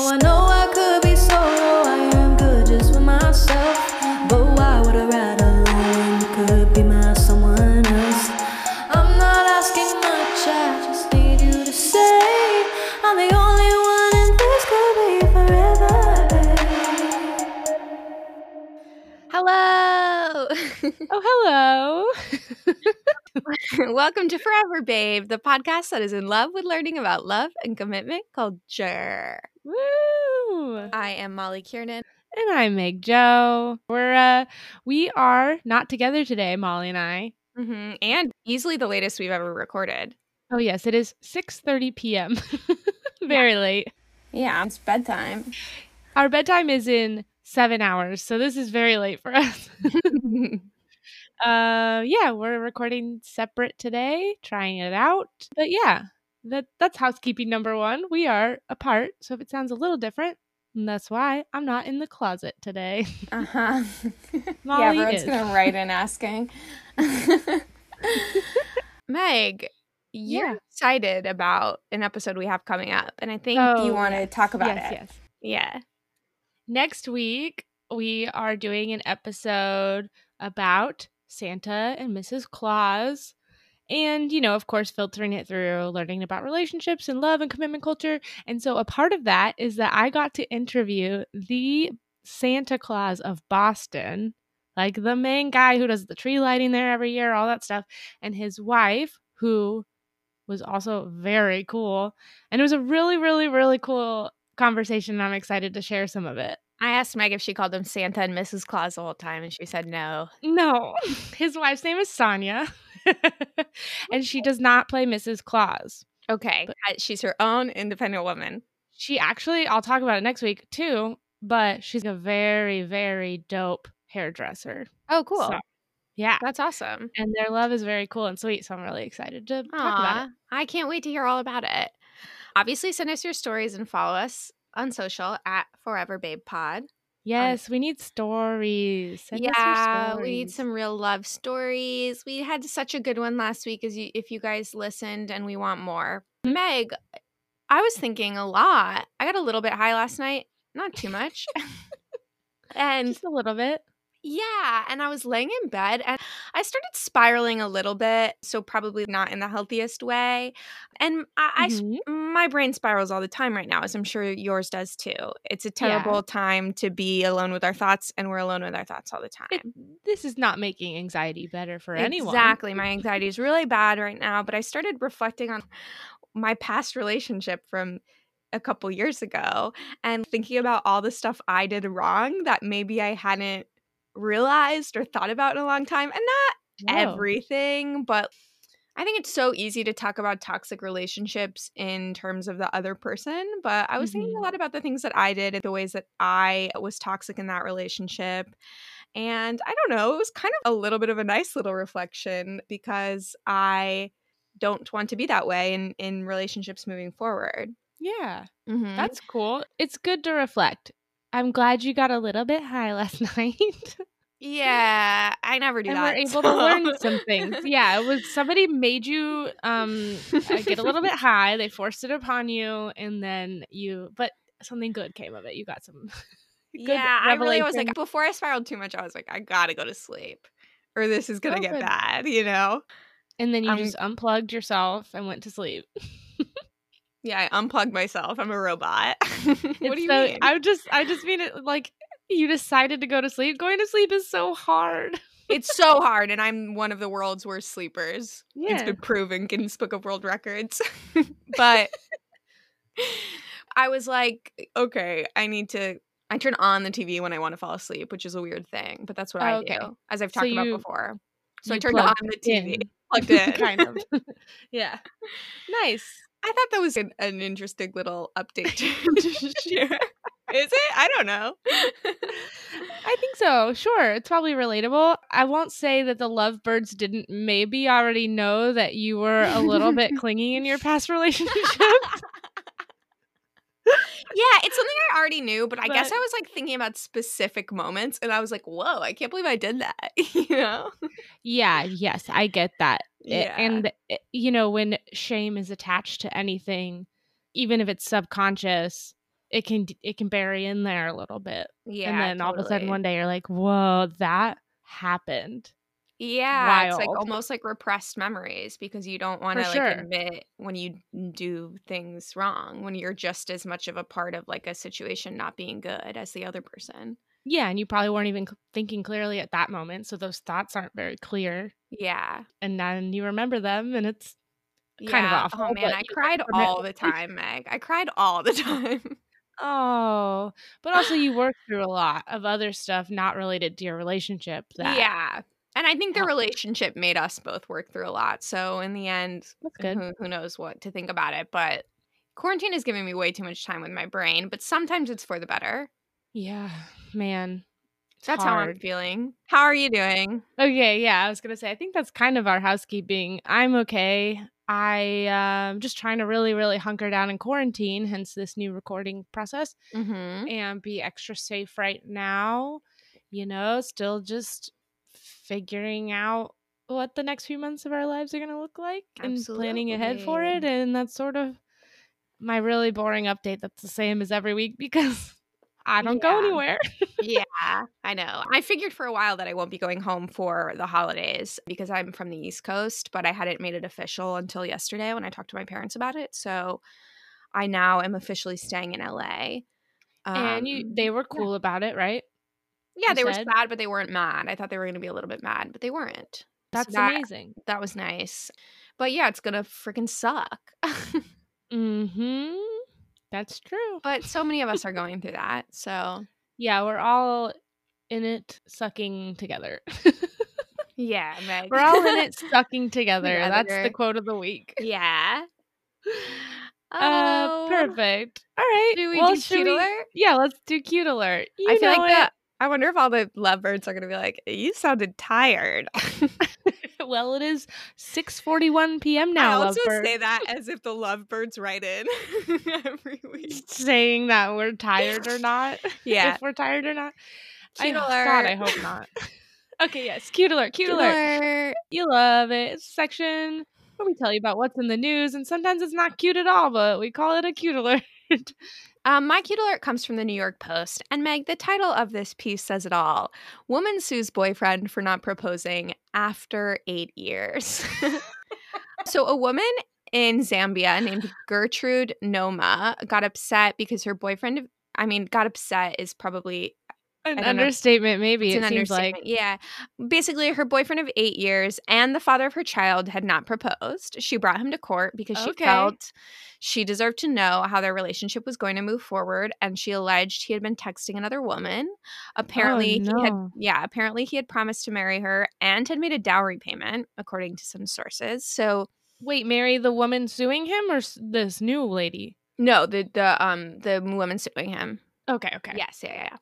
Oh, I know I could be solo, I am good just for myself. But why would I rather lie you could be my someone else? I'm not asking much, I just need you to say I'm the only one and this could be forever, babe. Hello. Oh, hello. Welcome to Forever Babe, the podcast that is in love with learning about love and commitment culture. Woo! I am Molly Kiernan. And I'm Meg Joe. We're uh we are not together today, Molly and I. hmm And easily the latest we've ever recorded. Oh yes, it is 6:30 p.m. Very late. Yeah, it's bedtime. Our bedtime is in 7 hours, so this is very late for us. uh yeah, we're recording separate today, trying it out. But yeah, that that's housekeeping number 1. We are apart, so if it sounds a little different, that's why I'm not in the closet today. uh huh. yeah, everyone's is. going to write in asking. Meg, you're Yeah. excited about an episode we have coming up, and I think Oh, you want to talk about yes, it. yes. Yeah. Next week, we are doing an episode about Santa and Mrs. Claus. And, you know, of course, filtering it through learning about relationships and love and commitment culture. And so, a part of that is that I got to interview the Santa Claus of Boston, like the main guy who does the tree lighting there every year, all that stuff, and his wife, who was also very cool. And it was a really, really, really cool conversation. And I'm excited to share some of it. I asked Meg if she called him Santa and Mrs. Claus the whole time, and she said no. No, his wife's name is Sonia, and she does not play Mrs. Claus. Okay. Uh, She's her own independent woman. She actually, I'll talk about it next week too, but she's a very, very dope hairdresser. Oh, cool. So, yeah. That's awesome. And their love is very cool and sweet. So I'm really excited to talk about it. I can't wait to hear all about it. Obviously, send us your stories and follow us on social at Forever Babe Pod. Um, yes, we need stories. Send yeah, we need some real love stories. We had such a good one last week. As you, if you guys listened, and we want more. Meg, I was thinking a lot. I got a little bit high last night, not too much, and just a little bit. Yeah, and I was laying in bed and I started spiraling a little bit, so probably not in the healthiest way. And I, I s- Mhm. my brain spirals all the time right now, as I'm sure yours does too. It's a Yeah. terrible time to be alone with our thoughts, and we're alone with our thoughts all the time. It, this is not making anxiety better for anyone. Exactly. My anxiety is really bad right now, but I started reflecting on my past relationship from a couple years ago and thinking about all the stuff I did wrong that maybe I hadn't realized or thought about in a long time. And not Whoa. everything, but I think it's so easy to talk about toxic relationships in terms of the other person. But I was thinking a Mhm. lot about the things that I did and the ways that I was toxic in that relationship. And I don't know, it was kind of a little bit of a nice little reflection because I don't want to be that way in, in relationships moving forward. Yeah. Mm-hmm. That's cool. It's good to reflect. I'm glad you got a little bit high last night. yeah, I never do and that. we're able to learn some things. Yeah, it was somebody made you um uh, get a little bit high. They forced it upon you, and then you. But something good came of it. You got some. good yeah, I really was like, before I spiraled too much, I was like, I gotta go to sleep, or this is gonna Oh, get good. bad, you know? and then you I'm- just unplugged yourself and went to sleep. Yeah, I unplugged myself. I'm a robot. what do you so- mean? I just, I just mean it like you decided to go to sleep. Going to sleep is so hard. it's so hard, and I'm one of the world's worst sleepers. Yeah. It's been proven Guinness Book of World Records. but I was like, okay, I need to. I turn on the TV when I want to fall asleep, which is a weird thing, but that's what Oh, I okay. do, as I've So talked about you- before. So I turned on the TV, in. plugged in. kind of. yeah. Nice. I thought that was an, an interesting little update to, to share. Is it? I don't know. I think so. Sure. It's probably relatable. I won't say that the lovebirds didn't maybe already know that you were a little bit clingy in your past relationship. Yeah, it's something I already knew, but I guess I was like thinking about specific moments and I was like, whoa, I can't believe I did that. you know? yeah. Yes. I get that. It- Yeah. and, it- you know, when shame is attached to anything, even if it's subconscious, it can it can bury in there a little bit. Yeah. and then all of a sudden one day you're like, "Whoa, that happened." Yeah, it's like almost like repressed memories because you don't want to like sure. admit when you do things wrong, when you're just as much of a part of like a situation not being good as the other person. Yeah, and you probably weren't even thinking clearly at that moment, so those thoughts aren't very clear. Yeah. And then you remember them, and it's Kind of oh, awful, Oh man, I cried all the time, Meg. I cried all the time. oh. But also, you work through a lot of other stuff not related to your relationship. That yeah. And I think the relationship made us both work through a lot. So in the end, who, who knows what to think about it. But quarantine is giving me way too much time with my brain, but sometimes it's for the better. Yeah, man. That's how I'm feeling. How are you doing? Okay, yeah, I was gonna say I think that's kind of our housekeeping. I'm okay. I um just trying to really, really hunker down in quarantine, hence this new recording process, Mm-hmm. and be extra safe right now. You know, still just figuring out what the next few months of our lives are gonna look like and planning ahead for it. And that's sort of my really boring update that's the same as every week because I don't go anywhere. yeah, I know. I figured for a while that I won't be going home for the holidays because I'm from the East Coast, but I hadn't made it official until yesterday when I talked to my parents about it. So I now am officially staying in LA. and you Um, they were cool about it, right? Yeah, they were sad, but they weren't mad. I thought they were going to be a little bit mad, but they weren't. So That's that, amazing. That was nice. But yeah, it's going to freaking suck. Mm-hmm. That's true. but so many of us are going through that. So Yeah, we're all in it sucking together. yeah, Meg. we're all in it sucking together. That's the quote of the week. yeah. Uh Oh. perfect. All right. Do we well, do cute we- alert? Yeah, let's do cute alert. You I feel like it. that. I wonder if all the lovebirds are gonna be like, "You sounded tired." well, it is 6:41 p.m. now. I also lovebird. say that as if the lovebirds write in every week. saying that we're tired or not. Yeah. if we're tired or not. Cute I, alert. God, I hope not. okay, yes, cute alert. Cute, Cute alert. alert. You love it. It's a section where we tell you about what's in the news, and sometimes it's not cute at all, but we call it a cute alert. Um, my cute alert comes from the New York Post, and Meg, the title of this piece says it all: "Woman sues boyfriend for not proposing after eight years." so, a woman in Zambia named Gertrude Ngoma got upset because her boyfriend. I mean, got upset is probably An know. understatement, maybe. It's it an seems like. Yeah. Basically, her boyfriend of eight years and the father of her child had not proposed. She brought him to court because she Okay. felt she deserved to know how their relationship was going to move forward. And she alleged he had been texting another woman. Apparently, he had, yeah, apparently he had promised to marry her and had made a dowry payment, according to some sources. So, Wait, marry the woman suing him or this new lady? no, the, the, um, the woman suing him. Okay, okay. Yes, yeah, yeah, yeah.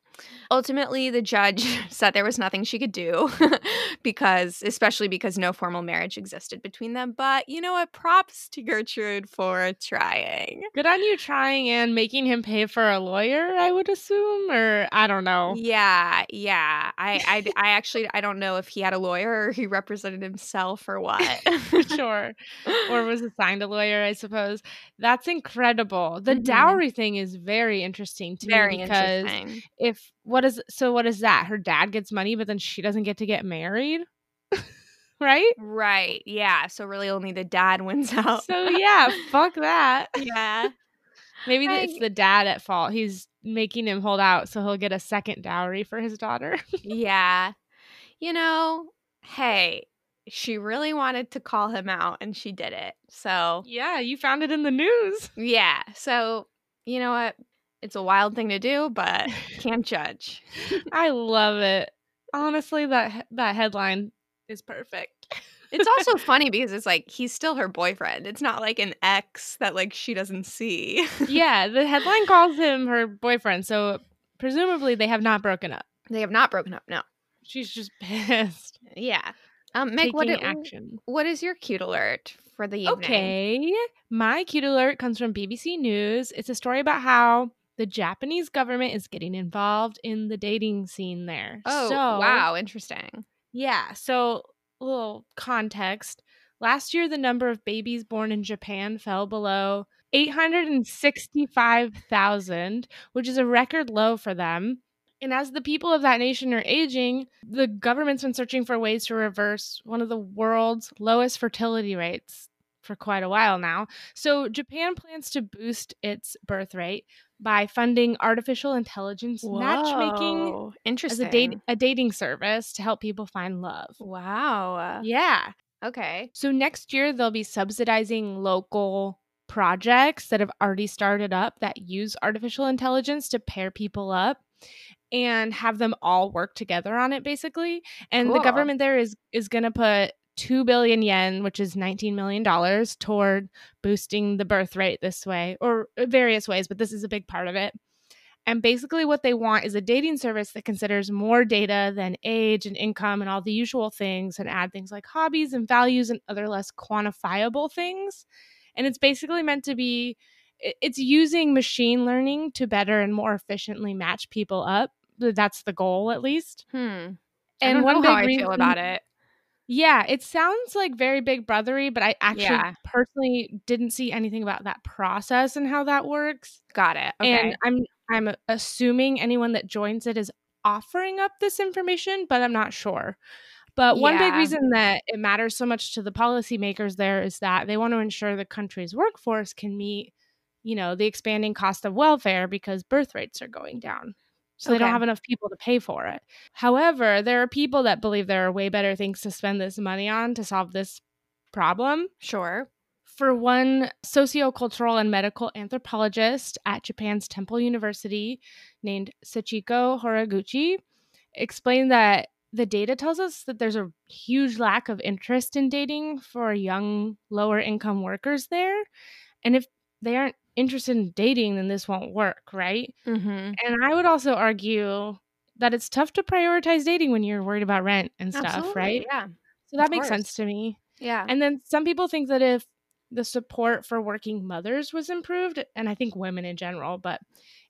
Ultimately, the judge said there was nothing she could do because, especially because no formal marriage existed between them. But you know what? Props to Gertrude for trying. Good on you trying and making him pay for a lawyer, I would assume, or I don't know. Yeah, yeah. I, I, I actually, I don't know if he had a lawyer or he represented himself or what. sure. Or was assigned a lawyer, I suppose. That's incredible. The Mhm. dowry thing is very interesting to Very me because interesting. if what is so what is that? Her dad gets money, but then she doesn't get to get married? right? Right. Yeah. So really, only the dad wins out. So yeah, fuck that. yeah. Maybe I- it's the dad at fault. He's making him hold out so he'll get a second dowry for his daughter. Yeah. You know, hey, she really wanted to call him out and she did it. So, yeah, you found it in the news. yeah. So, you know what? It's a wild thing to do, but can't judge. I love it. Honestly, that that headline is perfect. It's also funny because it's like he's still her boyfriend. It's not like an ex that like she doesn't see. yeah, the headline calls him her boyfriend, so presumably they have not broken up. they have not broken up. No. She's just pissed. Yeah. Um, Meg, what, taking i- action. what is your cute alert for the evening? Okay. My cute alert comes from BBC News. It's a story about how the Japanese government is getting involved in the dating scene there. Oh, so, wow. Interesting. Yeah. So, a little context. Last year, the number of babies born in Japan fell below 865,000, which is a record low for them. And as the people of that nation are aging, the government's been searching for ways to reverse one of the world's lowest fertility rates for quite a while now. So Japan plans to boost its birth rate by funding artificial intelligence matchmaking Whoa, as Interesting. a date a dating service to help people find love. Wow. Yeah. Okay. So next year they'll be subsidizing local projects that have already started up that use artificial intelligence to pair people up and have them all work together on it basically. And the government there is is going to put 2 billion yen, which is 19 million dollars toward boosting the birth rate this way or various ways, but this is a big part of it. And basically, what they want is a dating service that considers more data than age and income and all the usual things and add things like hobbies and values and other less quantifiable things. And it's basically meant to be it's using machine learning to better and more efficiently match people up. That's the goal, at least. Hmm. And one big how I reason, feel about it. Yeah, it sounds like very big brothery, but I actually Yeah. personally didn't see anything about that process and how that works. Got it. Okay. And I'm I'm assuming anyone that joins it is offering up this information, but I'm not sure. But one big reason that it matters so much to the policymakers there is that they want to ensure the country's workforce can meet, you know, the expanding cost of welfare because birth rates are going down. So they don't have enough people to pay for it. However, there are people that believe there are way better things to spend this money on to solve this problem. sure. For one sociocultural and medical anthropologist at Japan's Temple University named Sachiko Horiguchi, explained that the data tells us that there's a huge lack of interest in dating for young lower income workers there. And if they aren't interested in dating, then this won't work, right? Mm-hmm. And I would also argue that it's tough to prioritize dating when you're worried about rent and stuff, right? Yeah. So that of makes course. sense to me. Yeah. And then some people think that if the support for working mothers was improved, and I think women in general, but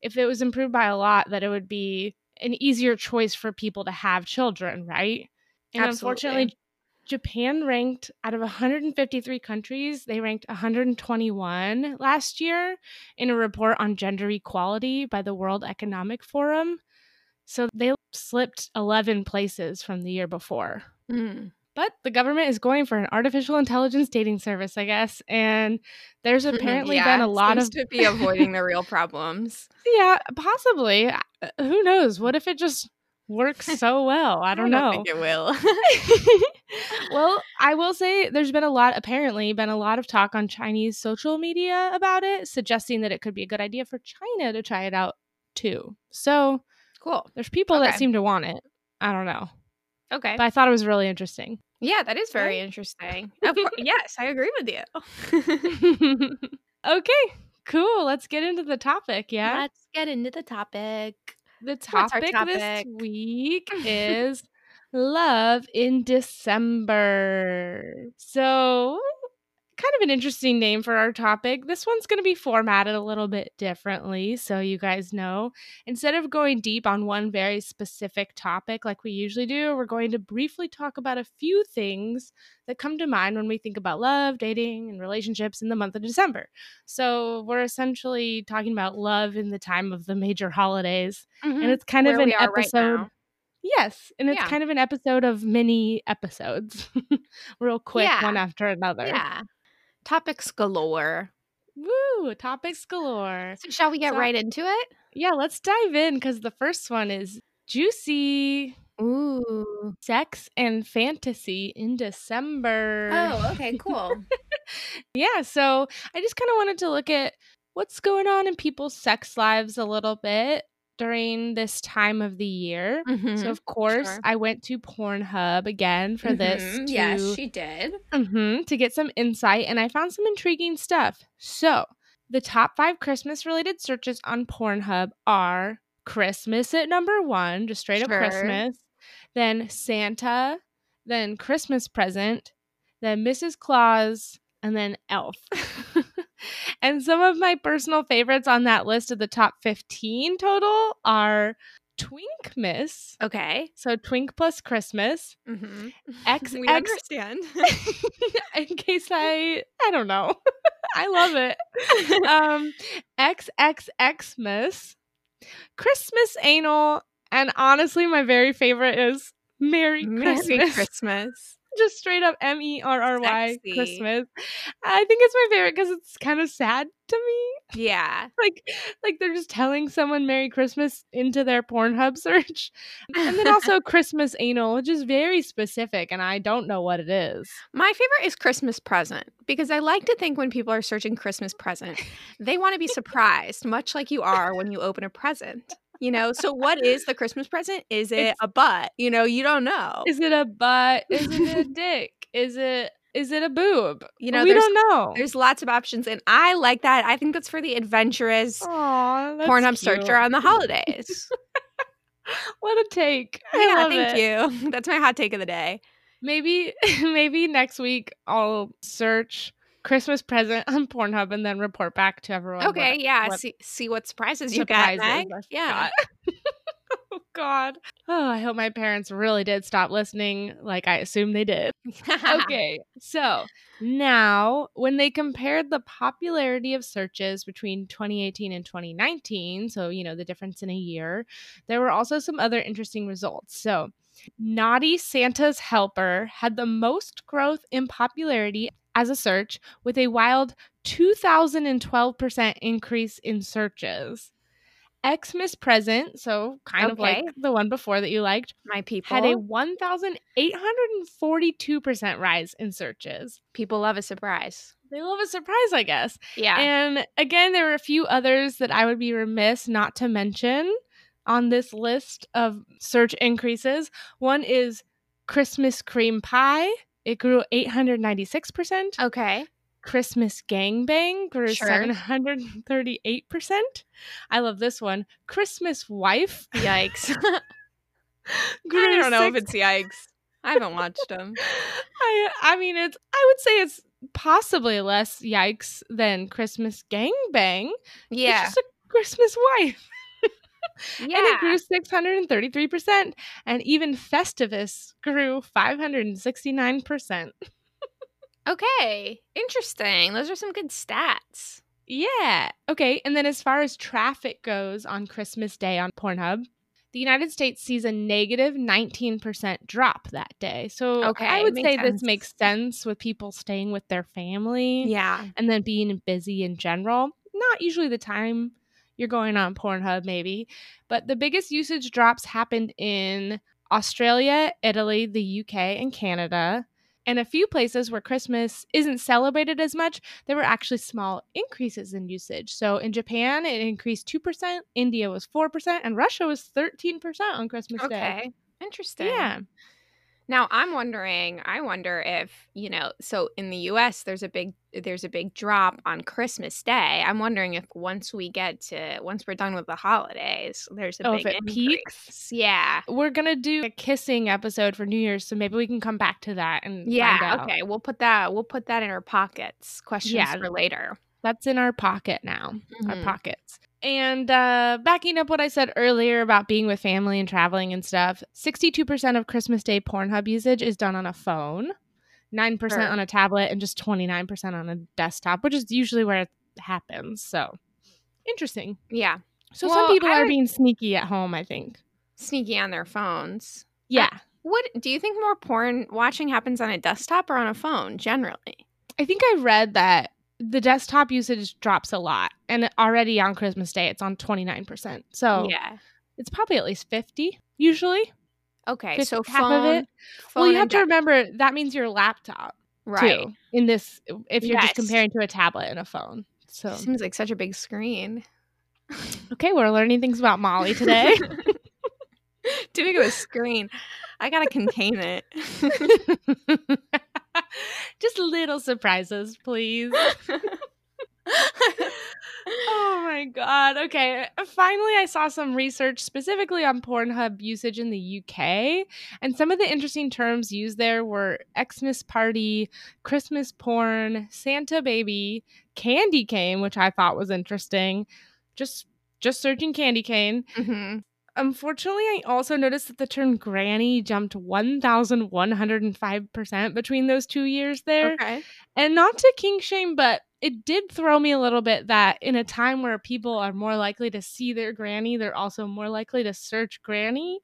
if it was improved by a lot, that it would be an easier choice for people to have children, right? And unfortunately, Absolutely. Japan ranked out of 153 countries, they ranked 121 last year in a report on gender equality by the World Economic Forum. So they slipped 11 places from the year before. Mm. But the government is going for an artificial intelligence dating service, I guess. And there's apparently Yeah, been a lot seems of to be avoiding the real problems. yeah, possibly. Uh, Who knows? What if it just works so well? I don't know. think it will. well, I will say there's been a lot, apparently, been a lot of talk on Chinese social media about it, suggesting that it could be a good idea for China to try it out too. So cool. there's people that seem to want it. I don't know. Okay. But I thought it was really interesting. yeah, that is very Right? interesting. Of cour- yes, I agree with you. okay, cool. Let's get into the topic. Yeah. Let's get into the topic. The our topic, this week is love in December. So, kind of an interesting name for our topic. This one's going to be formatted a little bit differently, so you guys know. Instead of going deep on one very specific topic like we usually do, we're going to briefly talk about a few things that come to mind when we think about love, dating, and relationships in the month of December. So, we're essentially talking about love in the time of the major holidays and it's kind of Mm-hmm. An are right episode. yes, and it's Yeah. kind of an episode of mini episodes, real quick, Yeah. one after another. Yeah. Topics galore. Woo! Topics galore. So shall we get So- right into it? Yeah, let's dive in because the first one is juicy Ooh. sex and fantasy in December. Oh, okay, cool. Yeah, so I just kind of wanted to look at what's going on in people's sex lives a little bit during this time of the year. So of course, sure. I went to Pornhub again for this. Mhm, To, Yes, she did. mhm, to get some insight, and I found some intriguing stuff. So the top five Christmas-related searches on Pornhub are Christmas at number one, just straight Sure. up Christmas. Then Santa, then Christmas present, then Mrs. Claus, and then Elf. and some of my personal favorites on that list of the top 15 total are Twink Miss. Okay. So Twink plus Christmas. Mm-hmm. X we X- understand. In case I I don't know. I love it. Um XXX Miss. Christmas anal. And honestly, my very favorite is Merry, Merry Christmas. Just straight up M E R R Y Christmas. I think it's my favorite because it's kind of sad to me. Yeah. like like they're just telling someone Merry Christmas into their Pornhub search. And then also Christmas anal, which is very specific and I don't know what it is. My favorite is Christmas present because I like to think when people are searching Christmas present, they want to be surprised, much like you are when you open a present. You know, so what is the Christmas present? Is it It's- a butt? You know, you don't know. Is it a butt? Is it a dick? Is it is it a boob? You know, we don't know. There's lots of options, and I like that. I think that's for the adventurous Pornhub cute. searcher on the holidays. What a take. I yeah, thank it. you. That's my hot take of the day. Maybe maybe next week I'll search Christmas present on Pornhub and then report back to everyone. what- Okay, yeah. what see, see what surprises you surprises eh? Meg. I Yeah. oh God. Oh, I hope my parents really did stop listening like I assume they did. Okay. So now, when they compared the popularity of searches between 2018 and 2019, so, you know, the difference in a year, there were also some other interesting results. So, Naughty Santa's Helper had the most growth in popularity as a search with a wild 2012% increase in searches. Xmas Present, so kind of like the one before that you liked, My people. had a 1,842% rise in searches. people love a surprise. They love a surprise, I guess. Yeah. And again, there were a few others that I would be remiss not to mention on this list of search increases. One is Christmas cream pie. It grew 896%. okay. Christmas gangbang grew Sure. 738%. I love this one. Christmas wife Yikes. grew I don't know if it's yikes. I haven't watched them. I I mean it's I would say it's possibly less yikes than Christmas gangbang. It's Yeah. just a Christmas wife. Yeah. And it grew 633%. And even Festivus grew 569%. okay. Interesting. Those are some good stats. Yeah. Okay. And then as far as traffic goes on Christmas Day on Pornhub, the United States sees a negative 19% drop that day. So Okay, I would say this makes sense with people staying with their family. Yeah. and then being busy in general. Not usually the time you're going on Pornhub, maybe, but the biggest usage drops happened in Australia, Italy, the UK, and Canada. And a few places where Christmas isn't celebrated as much, there were actually small increases in usage. So in Japan, it increased 2%, India was 4%, and Russia was 13% on Christmas Day. Okay. Interesting. Yeah. Now I'm wondering, I wonder if, you know, so in the US there's a big there's a big drop on Christmas Day. I'm wondering if once we get to once we're done with the holidays, there's a Oh, big if it increase. peaks? Yeah. We're going to do a kissing episode for New Year's, so maybe we can come back to that and find Yeah, okay. We'll put that we'll put that in our pockets. Questions Yeah. for later. That's in our pocket now, our Mhm. pockets. And uh, backing up what I said earlier about being with family and traveling and stuff, 62% of Christmas Day Pornhub usage is done on a phone, 9% Sure. on a tablet, and just 29% on a desktop, which is usually where it happens. So interesting. Yeah. So Well, some people I are being sneaky at home, I think. Sneaky on their phones. Yeah. What do you think more porn watching happens on a desktop or on a phone generally? I think I read that the desktop usage drops a lot. And already on Christmas Day, it's on 29%. So yeah. it's probably at least 50 usually. Okay. Fif- So half phone, of it? phone well, you have to remember that means your laptop right. too. In this, if you're Yes. just comparing to a tablet and a phone. So Seems like such a big screen. okay, we're learning things about Molly today. Too big of a screen. I gotta contain it. just little surprises, please. oh my god. Okay. Finally, I saw some research specifically on Pornhub usage in the UK. And some of the interesting terms used there were Xmas party, Christmas porn, Santa baby, candy cane, which I thought was interesting. Just just searching candy cane. Mhm. Unfortunately, I also noticed that the term granny jumped 1,105% between those two years there. Okay. And not to kink shame, but it did throw me a little bit that in a time where people are more likely to see their granny, they're also more likely to search granny.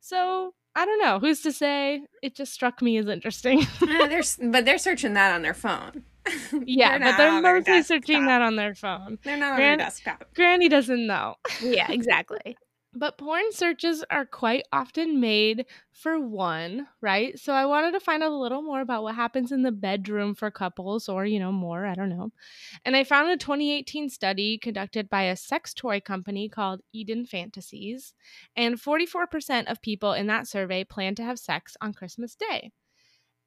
So I don't know. Who's to say? It just struck me as interesting. Uh, they're, but they're searching that on their phone. yeah, not but they're mostly searching that on their phone. They're not on their desktop. Granny doesn't know. Yeah, exactly. But porn searches are quite often made for one, right? So I wanted to find out a little more about what happens in the bedroom for couples or, you know, more, I don't know. And I found a 2018 study conducted by a sex toy company called Eden Fantasies, and 44% of people in that survey plan to have sex on Christmas Day.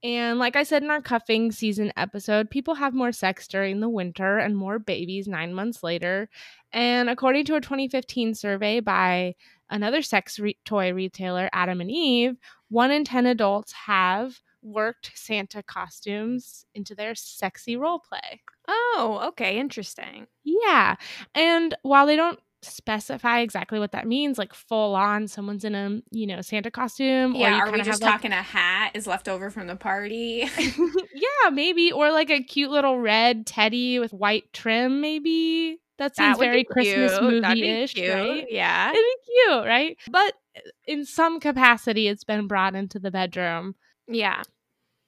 And like I said in our cuffing season episode, people have more sex during the winter and more babies nine months later. And according to a 2015 survey by another sex re- toy retailer, Adam and Eve, one in 10 adults have worked Santa costumes into their sexy role play. Oh, okay, interesting. Yeah. And while they don't specify exactly what that means, like full on someone's in a, you know, Santa costume or Yeah, you are we just have, like, talking a hat is left over from the party? yeah, maybe. Or like a cute little red teddy with white trim, maybe. That seems That very Christmas cute. That'd be movie-ish, right? Yeah. It'd be cute, right? But uh, in some capacity, it's been brought into the bedroom. Yeah.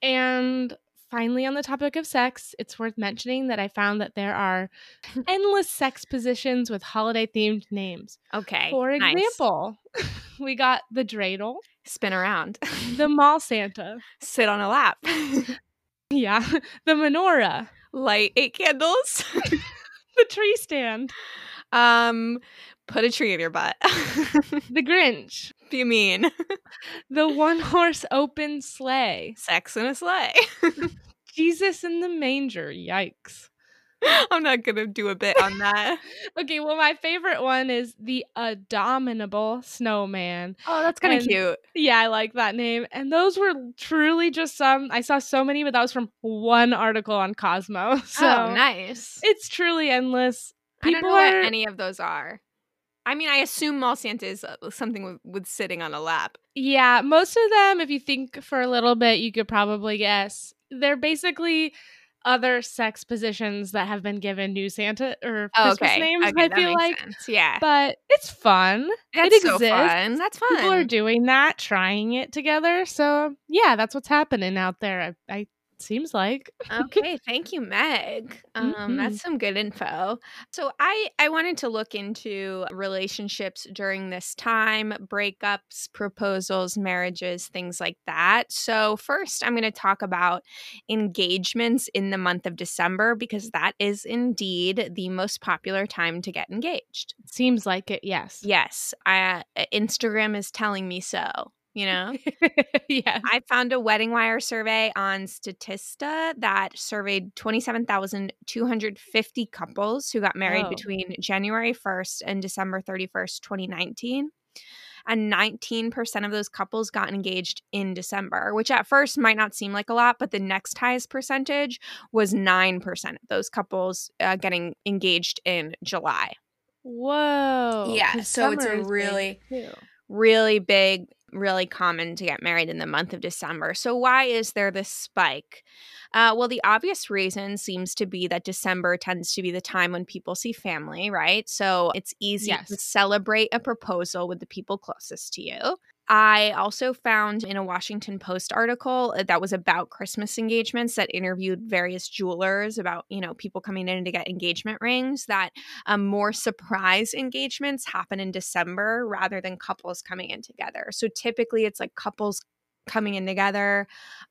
And finally, on the topic of sex, it's worth mentioning that I found that there are endless sex positions with holiday themed names. Okay. For nice. example, we got the dreidel, spin around, the mall Santa, sit on a lap, yeah, the menorah, light eight candles, the tree stand, um, put a tree in your butt. the Grinch, Be mean. the one horse open sleigh, Sex in a sleigh. Jesus in the manger. Yikes. I'm not gonna do a bit on that. Okay, well, my favorite one is the Abominable Snowman. Oh, that's kind of cute. Yeah, I like that name. And those were truly just some. I saw so many, but that was from one article on Cosmo. Oh, so oh, nice. it's truly endless. I don't know People what any of those are. I mean, I assume mall Santa is something with, with sitting on a lap. Yeah, most of them, if you think for a little bit, you could probably guess. They're basically other sex positions that have been given new Santa or Oh, Christmas okay. names, okay, I feel like. sense. Yeah. But it's fun. That's so exists. fun. That's fun. People are doing that, trying it together. So yeah, that's what's happening out there. I, I seems like. okay thank you meg um Mhm. that's some good info so i i wanted to look into relationships during this time breakups proposals marriages things like that so first i'm going to talk about engagements in the month of december because that is indeed the most popular time to get engaged Seems like it, yes. yes I, instagram is telling me so you know yes. I found a Wedding Wire survey on Statista that surveyed 27,250 couples who got married Oh. between January 1st and December 31st, 2019. And 19% of those couples got engaged in December, which at first might not seem like a lot, but the next highest percentage was 9% of those couples uh, getting engaged in July. Whoa. Yeah. so it's a summer is big, really- really big, really common to get married in the month of December. So, why is there this spike? Uh, well, the obvious reason seems to be that December tends to be the time when people see family, right? So, it's easy to celebrate a proposal with the people closest to you. I also found in a Washington Post article uh, that was about Christmas engagements that interviewed various jewelers about, you know, people coming in to get engagement rings that um, more surprise engagements happen in December rather than couples coming in together. So typically it's like couples coming in together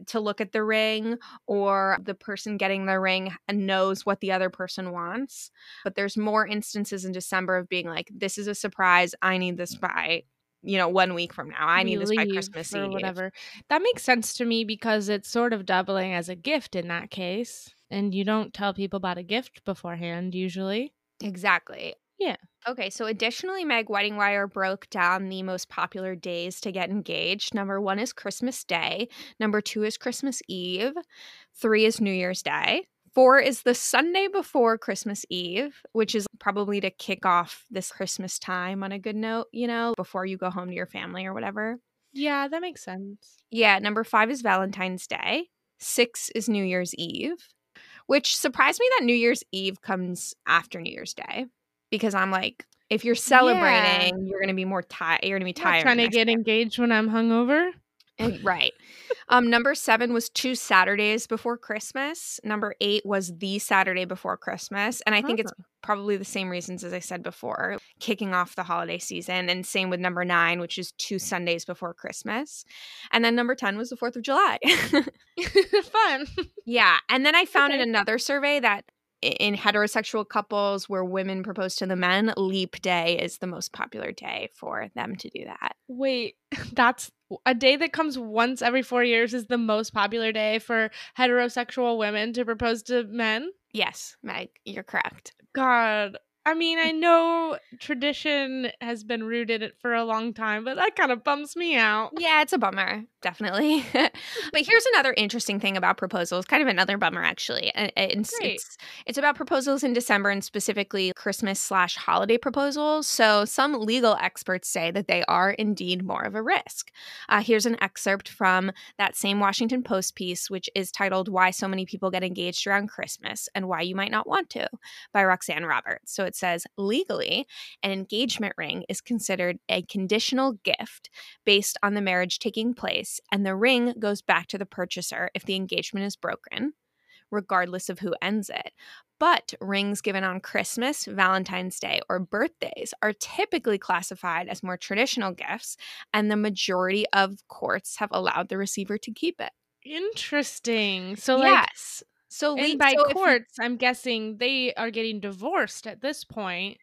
to look at the ring or the person getting the ring knows what the other person wants. But there's more instances in December of being like, this is a surprise. I need this by, you know, one week from now. I need this by Christmas or Eve. whatever. That makes sense to me because it's sort of doubling as a gift in that case. And you don't tell people about a gift beforehand usually. Exactly. Yeah. Okay, so additionally, Meg Wedding Wire broke down the most popular days to get engaged. Number one is Christmas Day. Number two is Christmas Eve. Three is New Year's Day. Four is the Sunday before Christmas Eve, which is probably to kick off this Christmas time on a good note, you know, before you go home to your family or whatever. Yeah, that makes sense. Yeah, number five is Valentine's Day. Six is New Year's Eve, which surprised me that New Year's Eve comes after New Year's Day because I'm like, if you're celebrating, you're gonna be more tired. You're gonna be Not tired. trying to get day. engaged when I'm hungover. Eh, right. Um, number seven was two Saturdays before Christmas. Number eight was the Saturday before Christmas. And I think it's probably the same reasons as I said before, kicking off the holiday season. And same with number nine, which is two Sundays before Christmas. And then number 10 was the 4th of July. Fun. yeah. And then I found in another survey that in heterosexual couples where women propose to the men, leap day is the most popular day for them to do that. Wait, that's a day that comes once every four years is the most popular day for heterosexual women to propose to men? Yes, Meg, you're correct. God. I mean, I know tradition has been rooted for a long time, but that kind of bums me out. Yeah, it's a bummer, definitely. but here's another interesting thing about proposals, kind of another bummer actually. It's it's, it's about proposals in December and specifically Christmas slash holiday proposals. So some legal experts say that they are indeed more of a risk. Uh, here's an excerpt from that same Washington Post piece, which is titled "Why So Many People Get Engaged Around Christmas and Why You Might Not Want to" by Roxanne Roberts. So it says legally, an engagement ring is considered a conditional gift based on the marriage taking place, and the ring goes back to the purchaser if the engagement is broken, regardless of who ends it. But rings given on Christmas, Valentine's Day, or birthdays are typically classified as more traditional gifts, and the majority of courts have allowed the receiver to keep it. Interesting. So, like, yes. So, and le- by so if you- courts, I'm guessing they are getting divorced at this point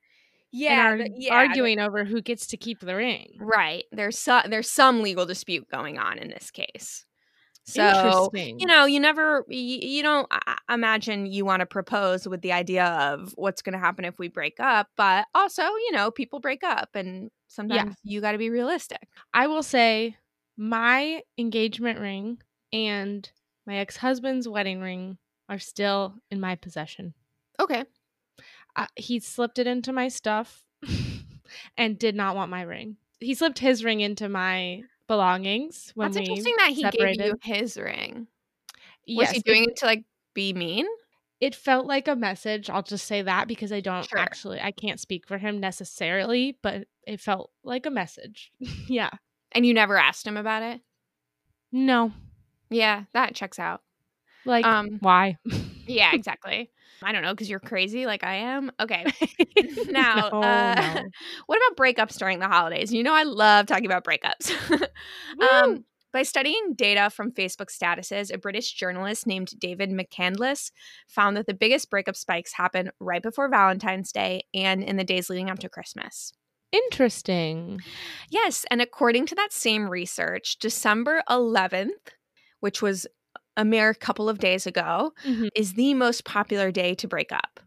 yeah, are the- yeah, arguing over who gets to keep the ring. Right. There's some there's some legal dispute going on in this case. So Interesting. you know, you never you, you don't I- imagine you want to propose with the idea of what's going to happen if we break up, but also you know people break up, and sometimes you got to be realistic. I will say my engagement ring and my ex husband's wedding ring are still in my possession. Okay. Uh, he slipped it into my stuff and did not want my ring. He slipped his ring into my belongings when That's interesting that he separated. gave you his ring. Was Yes, he doing it to like be mean? it felt like a message. I'll just say that because I don't Sure. actually I can't speak for him necessarily, but it felt like a message. yeah. And you never asked him about it? No. Yeah, that checks out. Like Um why? yeah, exactly. I don't know cuz you're crazy like I am. Okay. now, No, uh, no. what about breakups during the holidays? You know, I love talking about breakups. Um, by studying data from Facebook statuses, a British journalist named David McCandless found that the biggest breakup spikes happen right before Valentine's Day and in the days leading up to Christmas. Interesting. Yes, and according to that same research, December 11th, which was a mere couple of days ago, Mhm. is the most popular day to break up.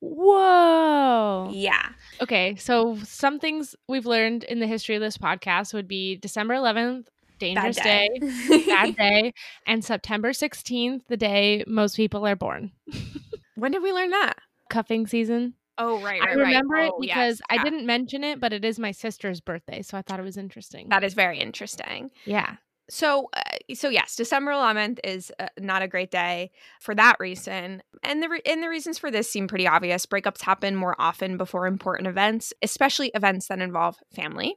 Whoa. Yeah. Okay, so some things we've learned in the history of this podcast would be December 11th, dangerous day, bad day, and September 16th, the day most people are born. when did we learn that? Cuffing season. Oh, right, I remember it Oh, because yes. I Yeah. didn't mention it, but it is my sister's birthday, so I thought it was interesting. That is very interesting. yeah. So, uh, so yes, December 11th is uh, not a great day for that reason, and the re- and the reasons for this seem pretty obvious. Breakups happen more often before important events, especially events that involve family.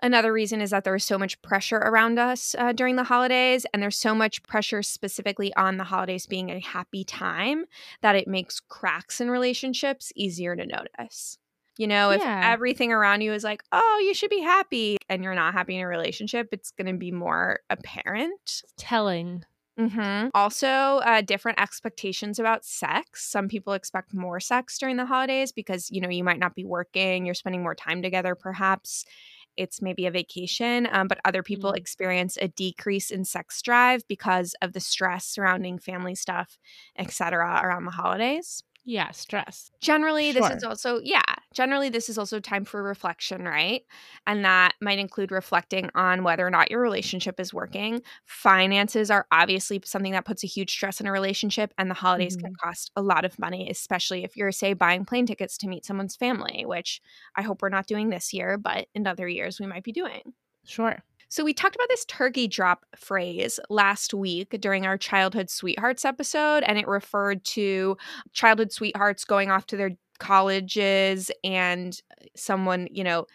Another reason is that there is so much pressure around us uh, during the holidays, and there's so much pressure specifically on the holidays being a happy time that it makes cracks in relationships easier to notice. You know, if Yeah. everything around you is like, oh, you should be happy, and you're not happy in a relationship, it's going to be more apparent. Telling. Mm-hmm. Also, uh, different expectations about sex. Some people expect more sex during the holidays because, you know, you might not be working, you're spending more time together, perhaps. It's maybe a vacation, um, but other people Mm. experience a decrease in sex drive because of the stress surrounding family stuff, etc., around the holidays Yeah, stress. generally this is also yeah Generally, this is also time for reflection, right? And that might include reflecting on whether or not your relationship is working. Finances are obviously something that puts a huge stress in a relationship, and the holidays can mm-hmm. cost a lot of money, especially if you're, say, buying plane tickets to meet someone's family, which I hope we're not doing this year, but in other years we might be doing. Sure. So, we talked about this turkey drop phrase last week during our childhood sweethearts episode, and it referred to childhood sweethearts going off to their colleges and someone, you know,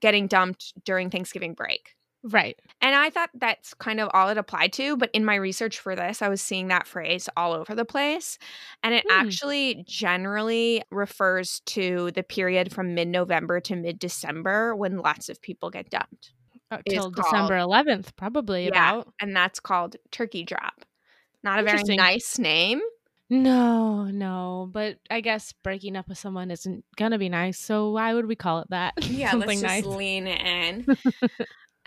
getting dumped during Thanksgiving break. Right. And I thought that's kind of all it applied to. But in my research for this, I was seeing that phrase all over the place. And it Hmm. actually generally refers to the period from mid November to mid December when lots of people get dumped. Is till December 11th, probably Yeah. about. And that's called turkey drop. Not a very nice name. No, no. But I guess breaking up with someone isn't going to be nice. So why would we call it that? Yeah, let's just nice. lean in.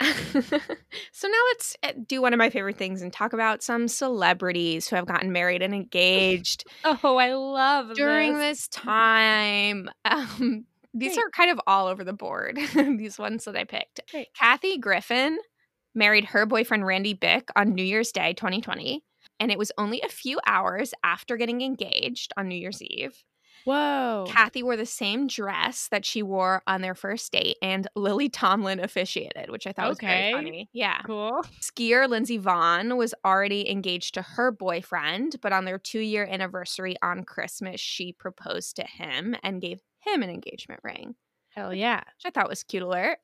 so now let's uh, do one of my favorite things and talk about some celebrities who have gotten married and engaged Oh, I love during this. this time. Um, these Great. are kind of all over the board. these ones that I picked. Great. Kathy Griffin married her boyfriend Randy Bick on New Year's Day 2020, and it was only a few hours after getting engaged on New Year's Eve. Whoa. Kathy wore the same dress that she wore on their first date, and Lily Tomlin officiated, which I thought was Okay. very funny. Yeah. cool. Skier Lindsey Vonn was already engaged to her boyfriend, but on their two year anniversary on Christmas, she proposed to him and gave him an engagement ring, Hell yeah. which I thought was cute alert.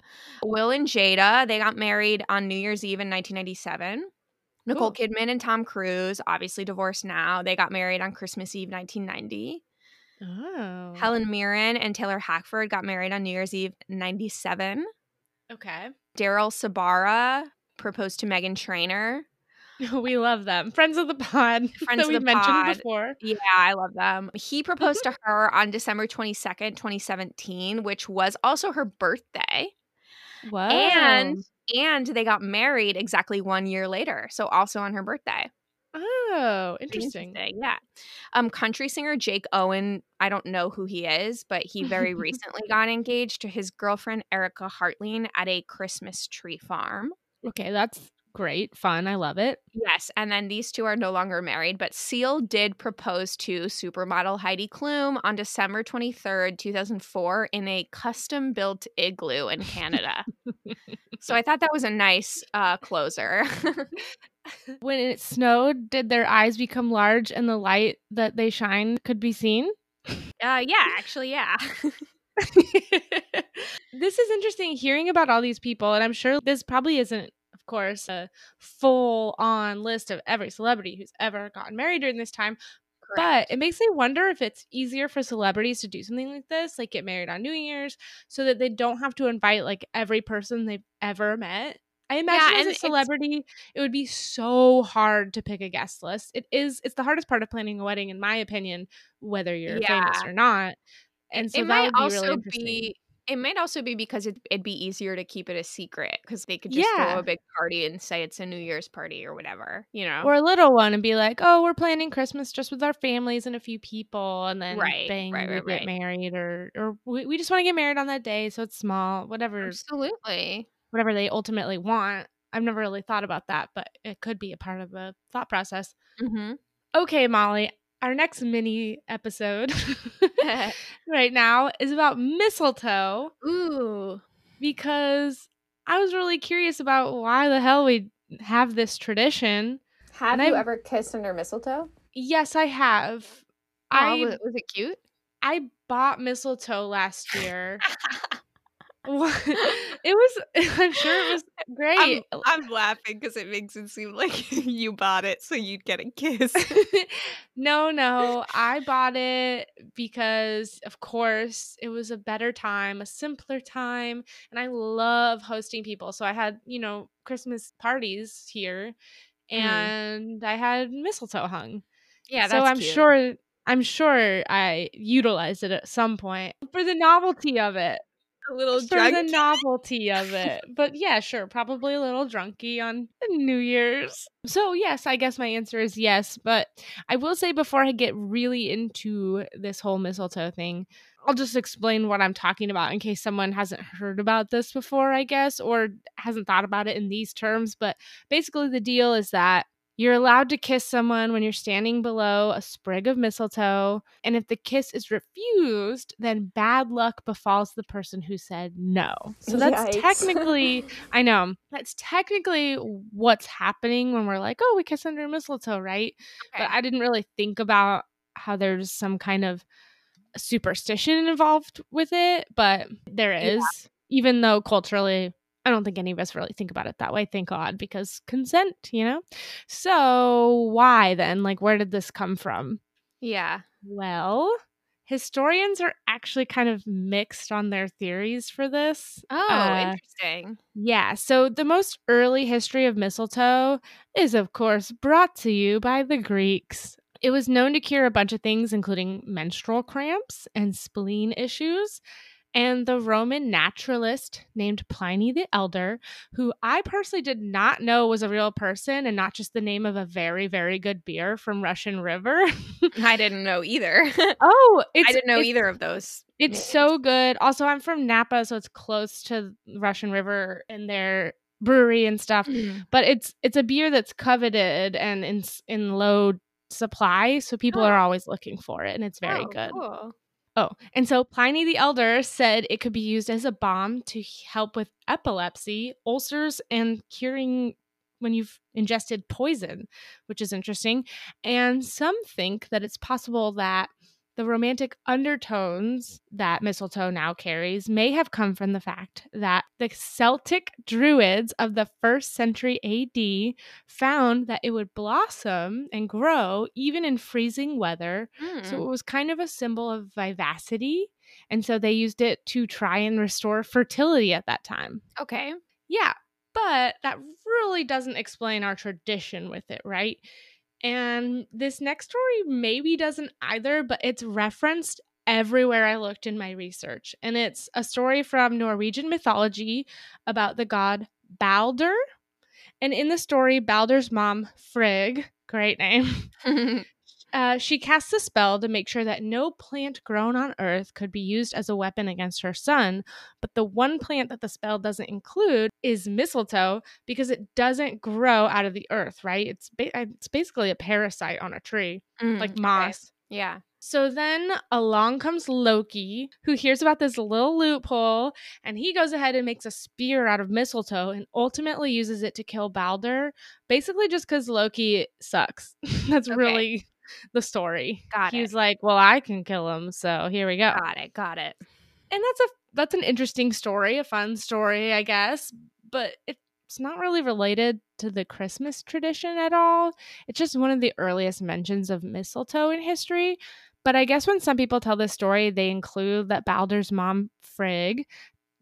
Will and Jada, they got married on New Year's Eve in 1997. Nicole Cool. Kidman and Tom Cruise, obviously divorced now. They got married on Christmas Eve 1990. Oh. Helen Mirren and Taylor Hackford got married on New Year's Eve 97. Okay. Daryl Sabara proposed to Meghan Trainor. We love them. Friends of the pod Friends that the mentioned pod. before. Yeah, I love them. He proposed to her on December 22nd, 2017, which was also her birthday. Whoa. And and they got married exactly 1 year later, so also on her birthday. oh, Pretty interesting. Yeah. Um country singer Jake Owen, I don't know who he is, but he very recently got engaged to his girlfriend Erica Hartling at a Christmas tree farm. Okay, that's great. Fun. I love it. Yes, and then these two are no longer married, but Seal did propose to supermodel Heidi Klum on December 23rd, 2004 in a custom-built igloo in Canada. so I thought that was a nice uh, closer. When it snowed, did their eyes become large and the light that they shine could be seen? uh, yeah, actually, yeah. this is interesting hearing about all these people, and I'm sure this probably isn't, course, a full on list of every celebrity who's ever gotten married during this time. But it makes me wonder if it's easier for celebrities to do something like this, like get married on New Year's, so that they don't have to invite like every person they've ever met. I imagine and as a celebrity, it would be so hard to pick a guest list. It is. It's the hardest part of planning a wedding, in my opinion, whether you're famous or not. And so it that might would be also really be it might also be because it, it'd be easier to keep it a secret because they could just Yeah. throw a big party and say it's a New Year's party or whatever, you know? or a little one and be like, "Oh, we're planning Christmas just with our families and a few people," and then Right, bang, right, we right, get married, or or we, we just want to get married on that day, so it's small, whatever, Absolutely. whatever they ultimately want. I've never really thought about that, but it could be a part of the thought process. hmm Okay, Molly, our next mini episode right now is about mistletoe Ooh. because I was really curious about why the hell we have this tradition. Have And you I'm- ever kissed under mistletoe? Yes, I have. Aw, I was it cute? I bought mistletoe last year. It was I'm sure it was great. I'm laughing because it makes it seem like you bought it so you'd get a kiss. no, no. I bought it because of course it was a better time, a simpler time, and I love hosting people. So I had, you know, Christmas parties here Mhm. and I had mistletoe hung. yeah, so I'm sure I'm sure I utilized it at some point for the novelty of it. A little for the novelty of it. But yeah, sure, probably a little drunky on New Year's. So yes, I guess my answer is yes. But I will say before I get really into this whole mistletoe thing, I'll just explain what I'm talking about in case someone hasn't heard about this before, I guess, or hasn't thought about it in these terms. But basically, the deal is that you're allowed to kiss someone when you're standing below a sprig of mistletoe. And if the kiss is refused, then bad luck befalls the person who said no. So that's Yikes. technically, I know, that's technically what's happening when we're like, oh, we kiss under mistletoe, right? But I didn't really think about how there's some kind of superstition involved with it, but there is, Yeah. even though culturally, I don't think any of us really think about it that way, thank God, because consent, you know? So, why then? Like, where did this come from? Yeah. Well, historians are actually kind of mixed on their theories for this. Oh, Uh, interesting. yeah, so the most early history of mistletoe is, of course, brought to you by the Greeks. It was known to cure a bunch of things, including menstrual cramps and spleen issues. And the Roman naturalist named Pliny the Elder, who I personally did not know was a real person and not just the name of a very, very good beer from Russian River. I didn't know either. oh, it's, I didn't know either of those. it's so good. Also, I'm from Napa, so it's close to Russian River and their brewery and stuff. Mm. But it's it's a beer that's coveted and in in low supply, so people are Oh. always looking for it, and it's very Oh, good. Cool. Oh, and so Pliny the Elder said it could be used as a balm to help with epilepsy, ulcers, and curing when you've ingested poison, which is interesting. And some think that it's possible that the romantic undertones that mistletoe now carries may have come from the fact that the Celtic druids of the first century AD found that it would blossom and grow even in freezing weather so Mm. it was kind of a symbol of vivacity. And so they used it to try and restore fertility at that time. Okay. Yeah. But that really doesn't explain our tradition with it, right? And this next story maybe doesn't either, but it's referenced everywhere I looked in my research. And it's a story from Norwegian mythology about the god Balder. And in the story, Balder's mom, Frigg, great name, uh, she casts a spell to make sure that no plant grown on Earth could be used as a weapon against her son. But the one plant that the spell doesn't include is mistletoe because it doesn't grow out of the earth, right? It's ba- uh, it's basically a parasite on a tree, Mm, like moss. Yeah. So then along comes Loki, who hears about this little loophole, and he goes ahead and makes a spear out of mistletoe and ultimately uses it to kill Balder, basically just because Loki sucks. That's Okay. really the story. Got he it. was like, Well, I can kill him, so here we go. Got it. Got it. And that's a that's an interesting story, a fun story, I guess, but it's not really related to the Christmas tradition at all. It's just one of the earliest mentions of mistletoe in history. But I guess when some people tell this story, they include that Balder's mom, Frigg,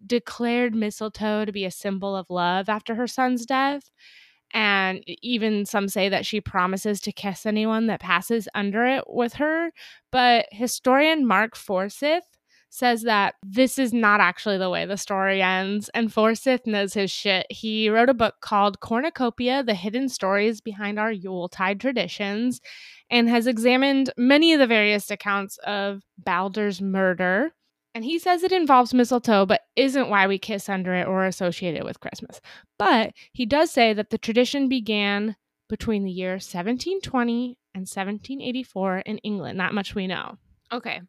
declared mistletoe to be a symbol of love after her son's death. And even some say that she promises to kiss anyone that passes under it with her. But historian Mark Forsyth says that this is not actually the way the story ends. And Forsyth knows his shit. He wrote a book called Cornucopia The Hidden Stories Behind Our Yuletide Traditions and has examined many of the various accounts of Balder's murder. And he says it involves mistletoe, but isn't why we kiss under it or associate it with Christmas. But he does say that the tradition began between the year 1720 and 1784 in England. Not much we know. Okay.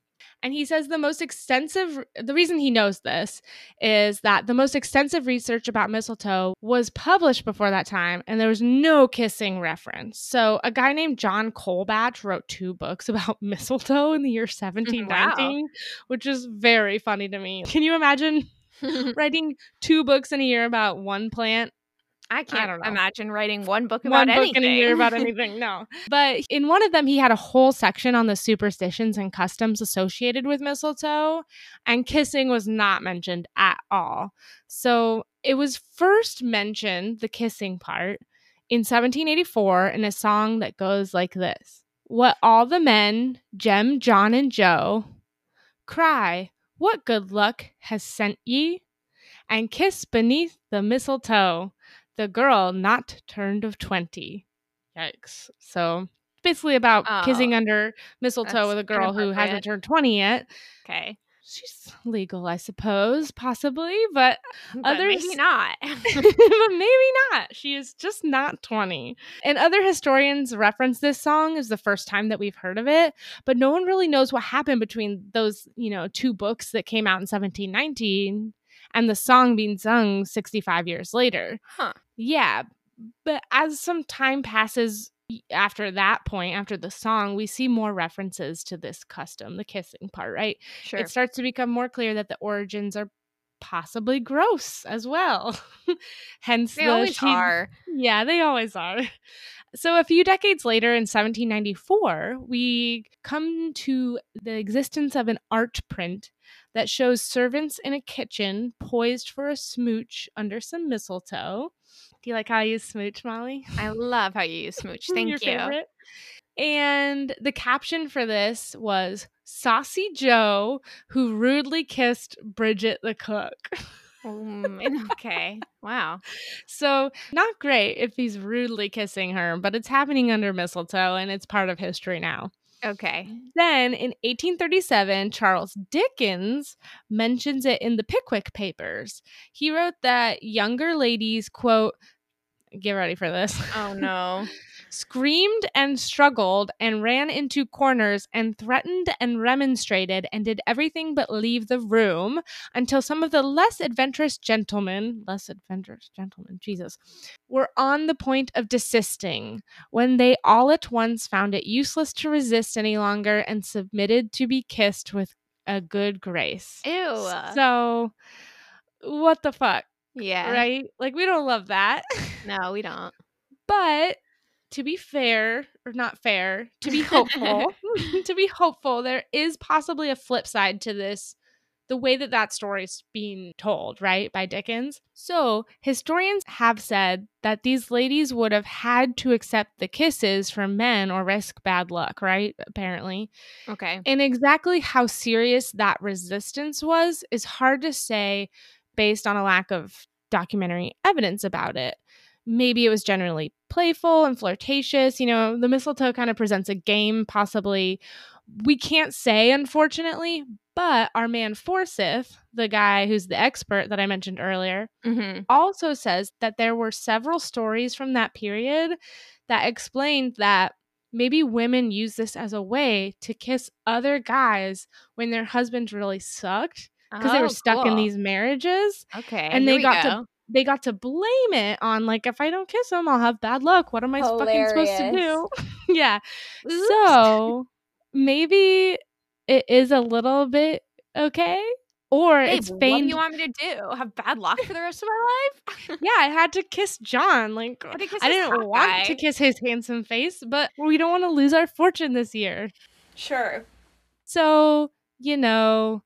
And he says the most extensive, the reason he knows this is that the most extensive research about mistletoe was published before that time, and there was no kissing reference. So, a guy named John Colbatch wrote two books about mistletoe in the year mm-hmm. 1719, which is very funny to me. Can you imagine writing two books in a year about one plant? I can't don't imagine writing one book about one book anything. in a year about anything. No. But in one of them, he had a whole section on the superstitions and customs associated with mistletoe, and kissing was not mentioned at all. So it was first mentioned, the kissing part, in 1784 in a song that goes like this What all the men, Jem, John, and Joe, cry What good luck has sent ye? And kiss beneath the mistletoe the girl not turned of 20. Yikes. So basically about Oh, kissing under mistletoe with a girl who hasn't turned 20 yet. Okay. She's legal, I suppose, possibly, but But Others- maybe not. but maybe not. She is just not 20. And other historians reference this song as the first time that we've heard of it, but no one really knows what happened between those, you know, two books that came out in 1719 and the song being sung 65 years later. Huh. Yeah, but as some time passes after that point, after the song, we see more references to this custom, the kissing part, right? Sure. it starts to become more clear that the origins are possibly gross as well. Hence they the always she- are. Yeah, they always are. So a few decades later in 1794, we come to the existence of an art print that shows servants in a kitchen poised for a smooch under some mistletoe. Do you like how I use smooch, Molly? I love how you use smooch. Thank Your you. favorite? And the caption for this was Saucy Joe, who rudely kissed Bridget the cook. Mm, okay. Wow. So, not great if he's rudely kissing her, but it's happening under mistletoe and it's part of history now. Okay. Then in 1837, Charles Dickens mentions it in the Pickwick Papers. He wrote that younger ladies, quote, get ready for this. Oh no. Screamed and struggled and ran into corners and threatened and remonstrated and did everything but leave the room until some of the less adventurous gentlemen, less adventurous gentlemen, Jesus, were on the point of desisting when they all at once found it useless to resist any longer and submitted to be kissed with a good grace. Ew. So, what the fuck, yeah. right? Like, we don't love that. No, we don't. But to be fair, or not fair, to be hopeful, to be hopeful, there is possibly a flip side to this, the way that that story is being told, right, by Dickens. So historians have said that these ladies would have had to accept the kisses from men or risk bad luck, right? Apparently. Okay. And exactly how serious that resistance was is hard to say based on a lack of documentary evidence about it. Maybe it was generally playful and flirtatious. You know, the mistletoe kind of presents a game, possibly. We can't say, unfortunately, but our man Forsyth, the guy who's the expert that I mentioned earlier, Mm-hmm. also says that there were several stories from that period that explained that maybe women use this as a way to kiss other guys when their husbands really sucked because they were stuck in these marriages Okay. and they got to go. They got to blame it on like if I don't kiss him I'll have bad luck. What am I fucking supposed to do? yeah. So maybe it is a little bit okay or Babe, it's what do you want me to do? Have bad luck for the rest of my life? yeah, I had to kiss John. Like to kiss I didn't want guy. to kiss his handsome face, but we don't want to lose our fortune this year. Sure. So, you know,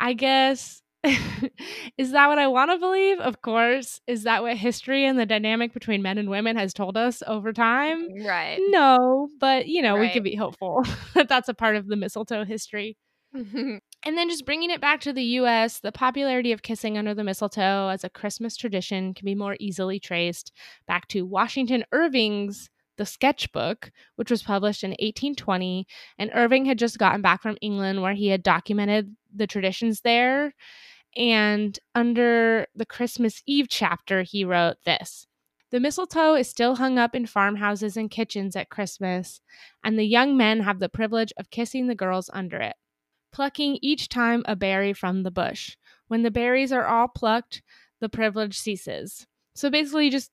I guess is that what I want to believe? Of course. Is that what history and the dynamic between men and women has told us over time? Right. No, but you know, we can be hopeful that that's a part of the mistletoe history. Mhm. And then just bringing it back to the US, the popularity of kissing under the mistletoe as a Christmas tradition can be more easily traced back to Washington Irving's The Sketchbook, which was published in 1820. And Irving had just gotten back from England where he had documented the traditions there. And under the Christmas Eve chapter, he wrote this. The mistletoe is still hung up in farmhouses and kitchens at Christmas, and the young men have the privilege of kissing the girls under it plucking each time a berry from the bush. When the berries are all plucked, the privilege ceases. So basically, you just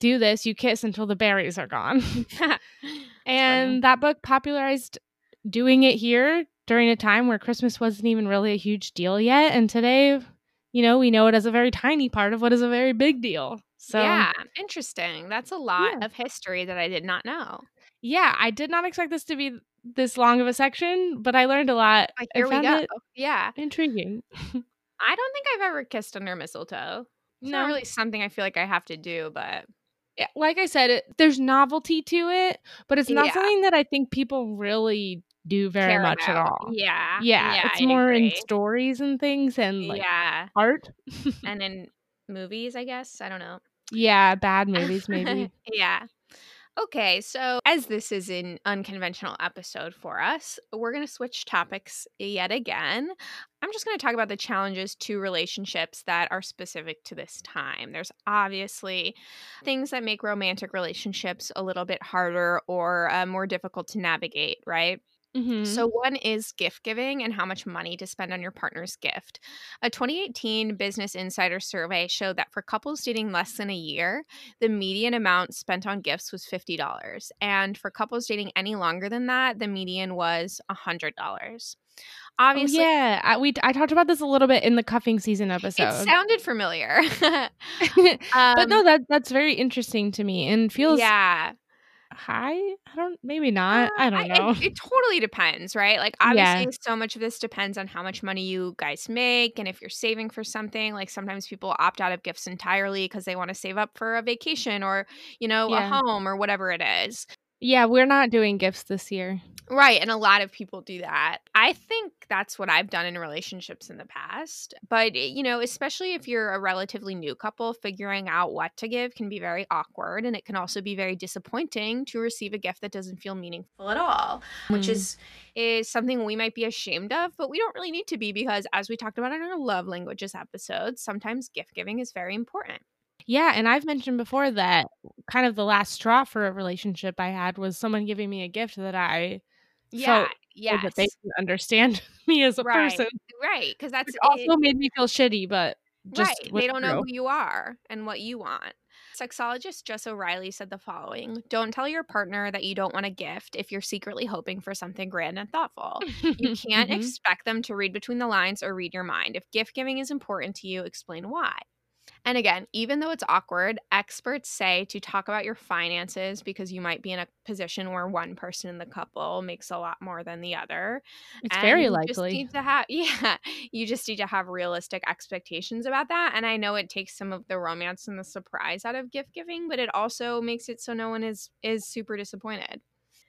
do this, you kiss until the berries are gone. and that book popularized doing it here during a time where Christmas wasn't even really a huge deal yet. And today, you know, we know it as a very tiny part of what is a very big deal. So, yeah, interesting. That's a lot Yeah. of history that I did not know. yeah, I did not expect this to be this long of a section, but I learned a lot. Like here we go. Yeah, intriguing. I don't think I've ever kissed under mistletoe. It's not really something I feel like I have to do, but like I said, it, there's novelty to it, but it's not Yeah. something that I think people really do very much at all. Yeah. Yeah, it's I more in stories and things and like yeah. art. And in movies, I guess. I don't know. yeah, bad movies maybe. yeah. Okay, so as this is an unconventional episode for us, we're going to switch topics yet again. I'm just going to talk about the challenges to relationships that are specific to this time. There's obviously things that make romantic relationships a little bit harder or uh, more difficult to navigate, right? Mhm. So, one is gift giving and how much money to spend on your partner's gift. A 2018 Business Insider survey showed that for couples dating less than a year, the median amount spent on gifts was $50. And for couples dating any longer than that, the median was $100. Oh, Obviously, yeah, I, we I talked about this a little bit in the cuffing season episode. it sounded familiar. but Um, no, that that's very interesting to me and feels yeah. High. I don't maybe not. I Uh, don't know. It, it totally depends, right? Like, Yeah. obviously, so much of this depends on how much money you guys make and if you're saving for something. Like, sometimes people opt out of gifts entirely because they want to save up for a vacation or, you know, a home or whatever it is. yeah, we're not doing gifts this year. Right. And a lot of people do that. I think that's what I've done in relationships in the past. But, eh, you know, especially if you're a relatively new couple, figuring out what to give can be very awkward. And it can also be very disappointing to receive a gift that doesn't feel meaningful at all, which Mm. is is something we might be ashamed of, but we don't really need to be because as we talked about in our love languages episode, sometimes gift giving is very important. Yeah, and I've mentioned before that kind of the last straw for a relationship I had was someone giving me a gift that I Yeah. Yes. that they understand me as a Right. person. right. Because that's Which it- also made me feel shitty, but just right. They don't know who you are and what you want. Sexologist Jess O'Reilly said the following Don't tell your partner that you don't want a gift if you're secretly hoping for something grand and thoughtful. You can't Mhm. expect them to read between the lines or read your mind. If gift giving is important to you, explain why. And again, even though it's awkward, experts say to talk about your finances because you might be in a position where one person in the couple makes a lot more than the other. It's And very you Just likely. need to have, yeah, you just need to have realistic expectations about that. And I know it takes some of the romance and the surprise out of gift giving, but it also makes it so no one is is super disappointed.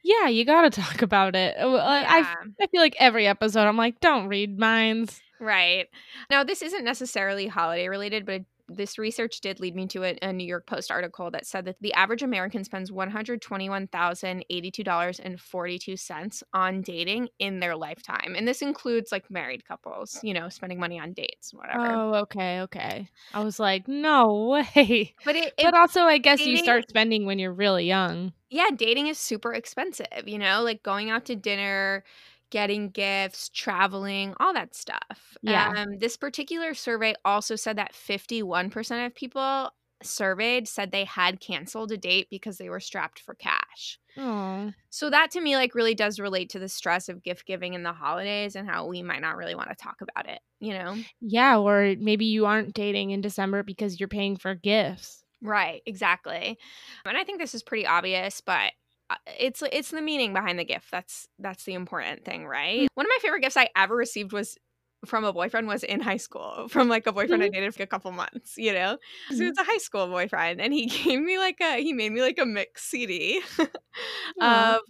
Yeah, you gotta talk about it. Uh, well, I, I I feel like every episode I'm like, don't read minds. Right. Now, this isn't necessarily holiday related, but this research did lead me to a, a New York Post article that said that the average American spends $121,082.42 on dating in their lifetime. And this includes like married couples, you know, spending money on dates, whatever. Oh, okay, okay. I was like, no way. but it, it But also, I guess you start spending when you're really young. yeah, dating is super expensive, you know, like going out to dinner, getting gifts, traveling, all that stuff. Yeah. Um, this particular survey also said that 51% of people surveyed said they had canceled a date because they were strapped for cash. Oh, So that to me like really does relate to the stress of gift giving in the holidays and how we might not really want to talk about it, you know? yeah. Or maybe you aren't dating in December because you're paying for gifts. Right, exactly. And I think this is pretty obvious, but Uh, it's it's the meaning behind the gift. That's that's the important thing, right? Hmm. One of my favorite gifts I ever received was from a boyfriend was in high school from like a boyfriend I mm-hmm. dated for a couple months, you know. So Mhm. it's a high school boyfriend, and he gave me like a he made me like a mix CD of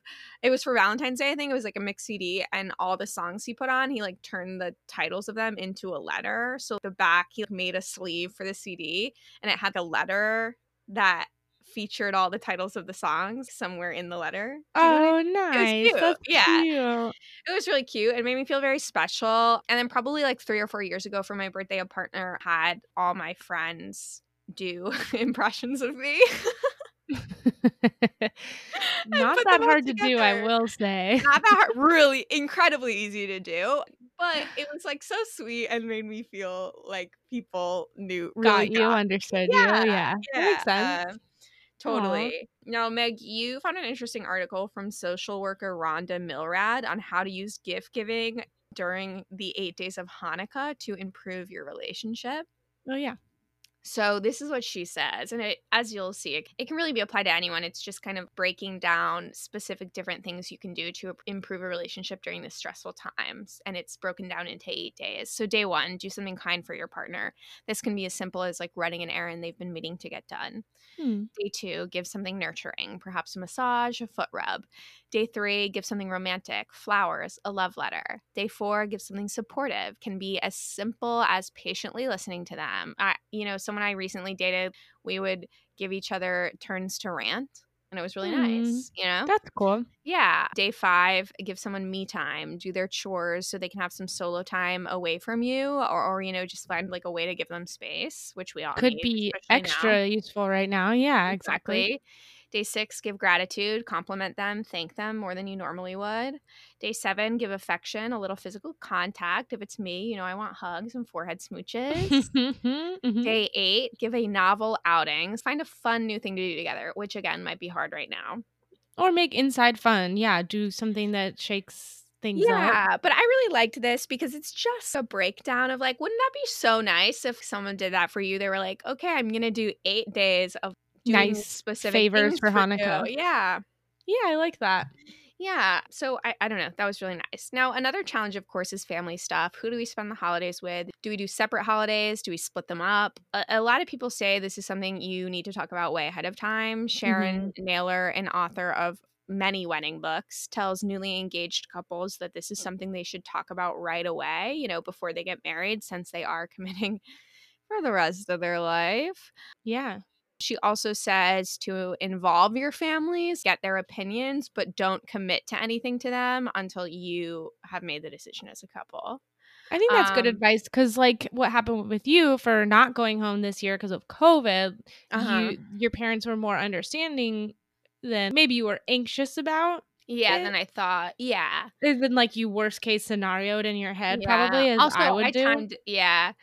it was for Valentine's Day. I think it was like a mix CD, and all the songs he put on, he like turned the titles of them into a letter. So the back, he made a sleeve for the CD, and it had the letter that featured all the titles of the songs somewhere in the letter. You know what I Oh, nice. That's Yeah. cute. it was really cute. It made me feel very special. And then probably like three or four years ago for my birthday, a partner had all my friends do impressions of me. Not that hard to do, I will say. Not that hard, really incredibly easy to do. But it was like so sweet and made me feel like people knew really Got you, got understood Yeah, you. Yeah, that makes sense. uh, Totally. Now, Meg, you found an interesting article from social worker Rhonda Milrad on how to use gift giving during the eight days of Hanukkah to improve your relationship. Oh, yeah. So this is what she says, and it, as you'll see, it, it can really be applied to anyone. It's just kind of breaking down specific different things you can do to improve a relationship during the stressful times, and it's broken down into eight days. So day one, do something kind for your partner. This can be as simple as like running an errand they've been meaning to get done. Hmm. Day two, give something nurturing, perhaps a massage, a foot rub. Day three, give something romantic, flowers, a love letter. Day four, give something supportive, can be as simple as patiently listening to them. I, you know, someone I recently dated, we would give each other turns to rant, and it was really Mm. nice, you know? That's cool. Yeah. Day five, give someone me time, do their chores so they can have some solo time away from you, or, or you know, just find like a way to give them space, which we all Could need, be especially now. extra useful right now. Yeah, exactly. Day six, give gratitude, compliment them, thank them more than you normally would. Day seven, give affection, a little physical contact. If it's me, you know, I want hugs and forehead smooches. Mhm. Day eight, give a novel outing. Find a fun new thing to do together, which again might be hard right now. or make inside fun. Yeah, do something that shakes things up. Yeah, but I really liked this because it's just a breakdown of like, wouldn't that be so nice if someone did that for you? They were like, okay, I'm gonna do eight days of Nice specific favors for you." Hanukkah. Yeah. Yeah, I like that. Yeah. So I, I don't know. That was really nice. Now, another challenge, of course, is family stuff. Who do we spend the holidays with? Do we do separate holidays? Do we split them up? A, a lot of people say this is something you need to talk about way ahead of time. Sharon mm-hmm. Naylor, an author of many wedding books, tells newly engaged couples that this is something they should talk about right away, you know, before they get married, since they are committing for the rest of their life. Yeah. She also says to involve your families, get their opinions, but don't commit to anything to them until you have made the decision as a couple. I think that's good Um, advice because, like, what happened with you for not going home this year because of COVID, Uh-huh. you your parents were more understanding than maybe you were anxious about. Yeah, it- then I thought, yeah. It's been like you worst case scenarioed in your head, yeah. probably as also, I would do. timed, yeah.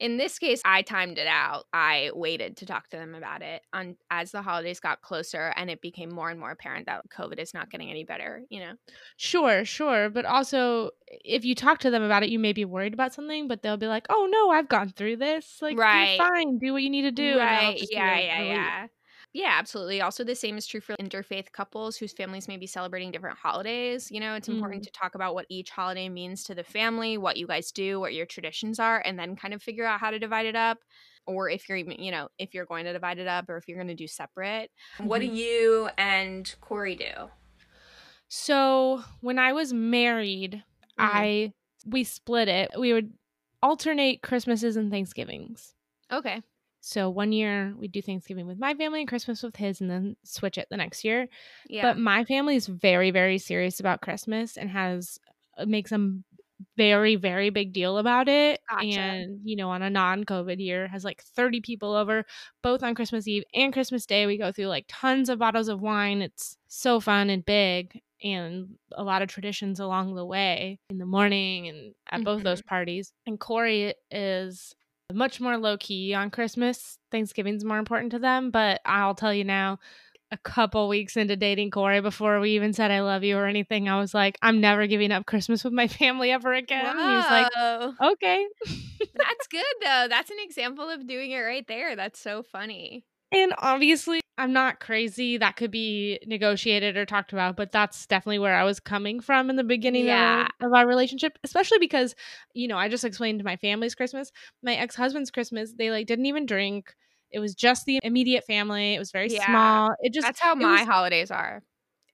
In this case, I timed it out. I waited to talk to them about it on as the holidays got closer and it became more and more apparent that COVID is not getting any better, you know. Sure, sure. But also, if you talk to them about it, you may be worried about something, but they'll be like, oh, no, I've gone through this. Like, Right. you're fine. Do what you need to do. and Right. Yeah, a yeah, relief. yeah. Yeah, absolutely. Also, the same is true for interfaith couples whose families may be celebrating different holidays. You know, it's important to talk about what each holiday means to the family, what you guys do, what your traditions are, and then kind of figure out how to divide it up. Or if you're even, you know, if you're going to divide it up or if you're going to do separate. What do you and Corey do? So when I was married, Mhm. I we split it. We would alternate Christmases and Thanksgivings. Okay. So one year we'd do Thanksgiving with my family and Christmas with his, and then switch it the next year. Yeah. But my family is very, very serious about Christmas and has uh, makes a very, very big deal about it. Gotcha. And you know, on a non-COVID year, has like thirty people over, both on Christmas Eve and Christmas Day. We go through like tons of bottles of wine. It's so fun and big, and a lot of traditions along the way in the morning and at both those parties. And Corey is much more low key on Christmas. Thanksgiving's more important to them, but I'll tell you now, a couple weeks into dating Corey, before we even said I love you or anything, I was like, I'm never giving up Christmas with my family ever again. And he was like, okay. That's good though. That's an example of doing it right there. That's so funny. And obviously, I'm not crazy. That could be negotiated or talked about, but that's definitely where I was coming from in the beginning Yeah. of, of our relationship, especially because, you know, I just explained my family's Christmas, my ex husband's Christmas, they like didn't even drink. It was just the immediate family. It was very Yeah. small. It just, That's how my was- holidays are.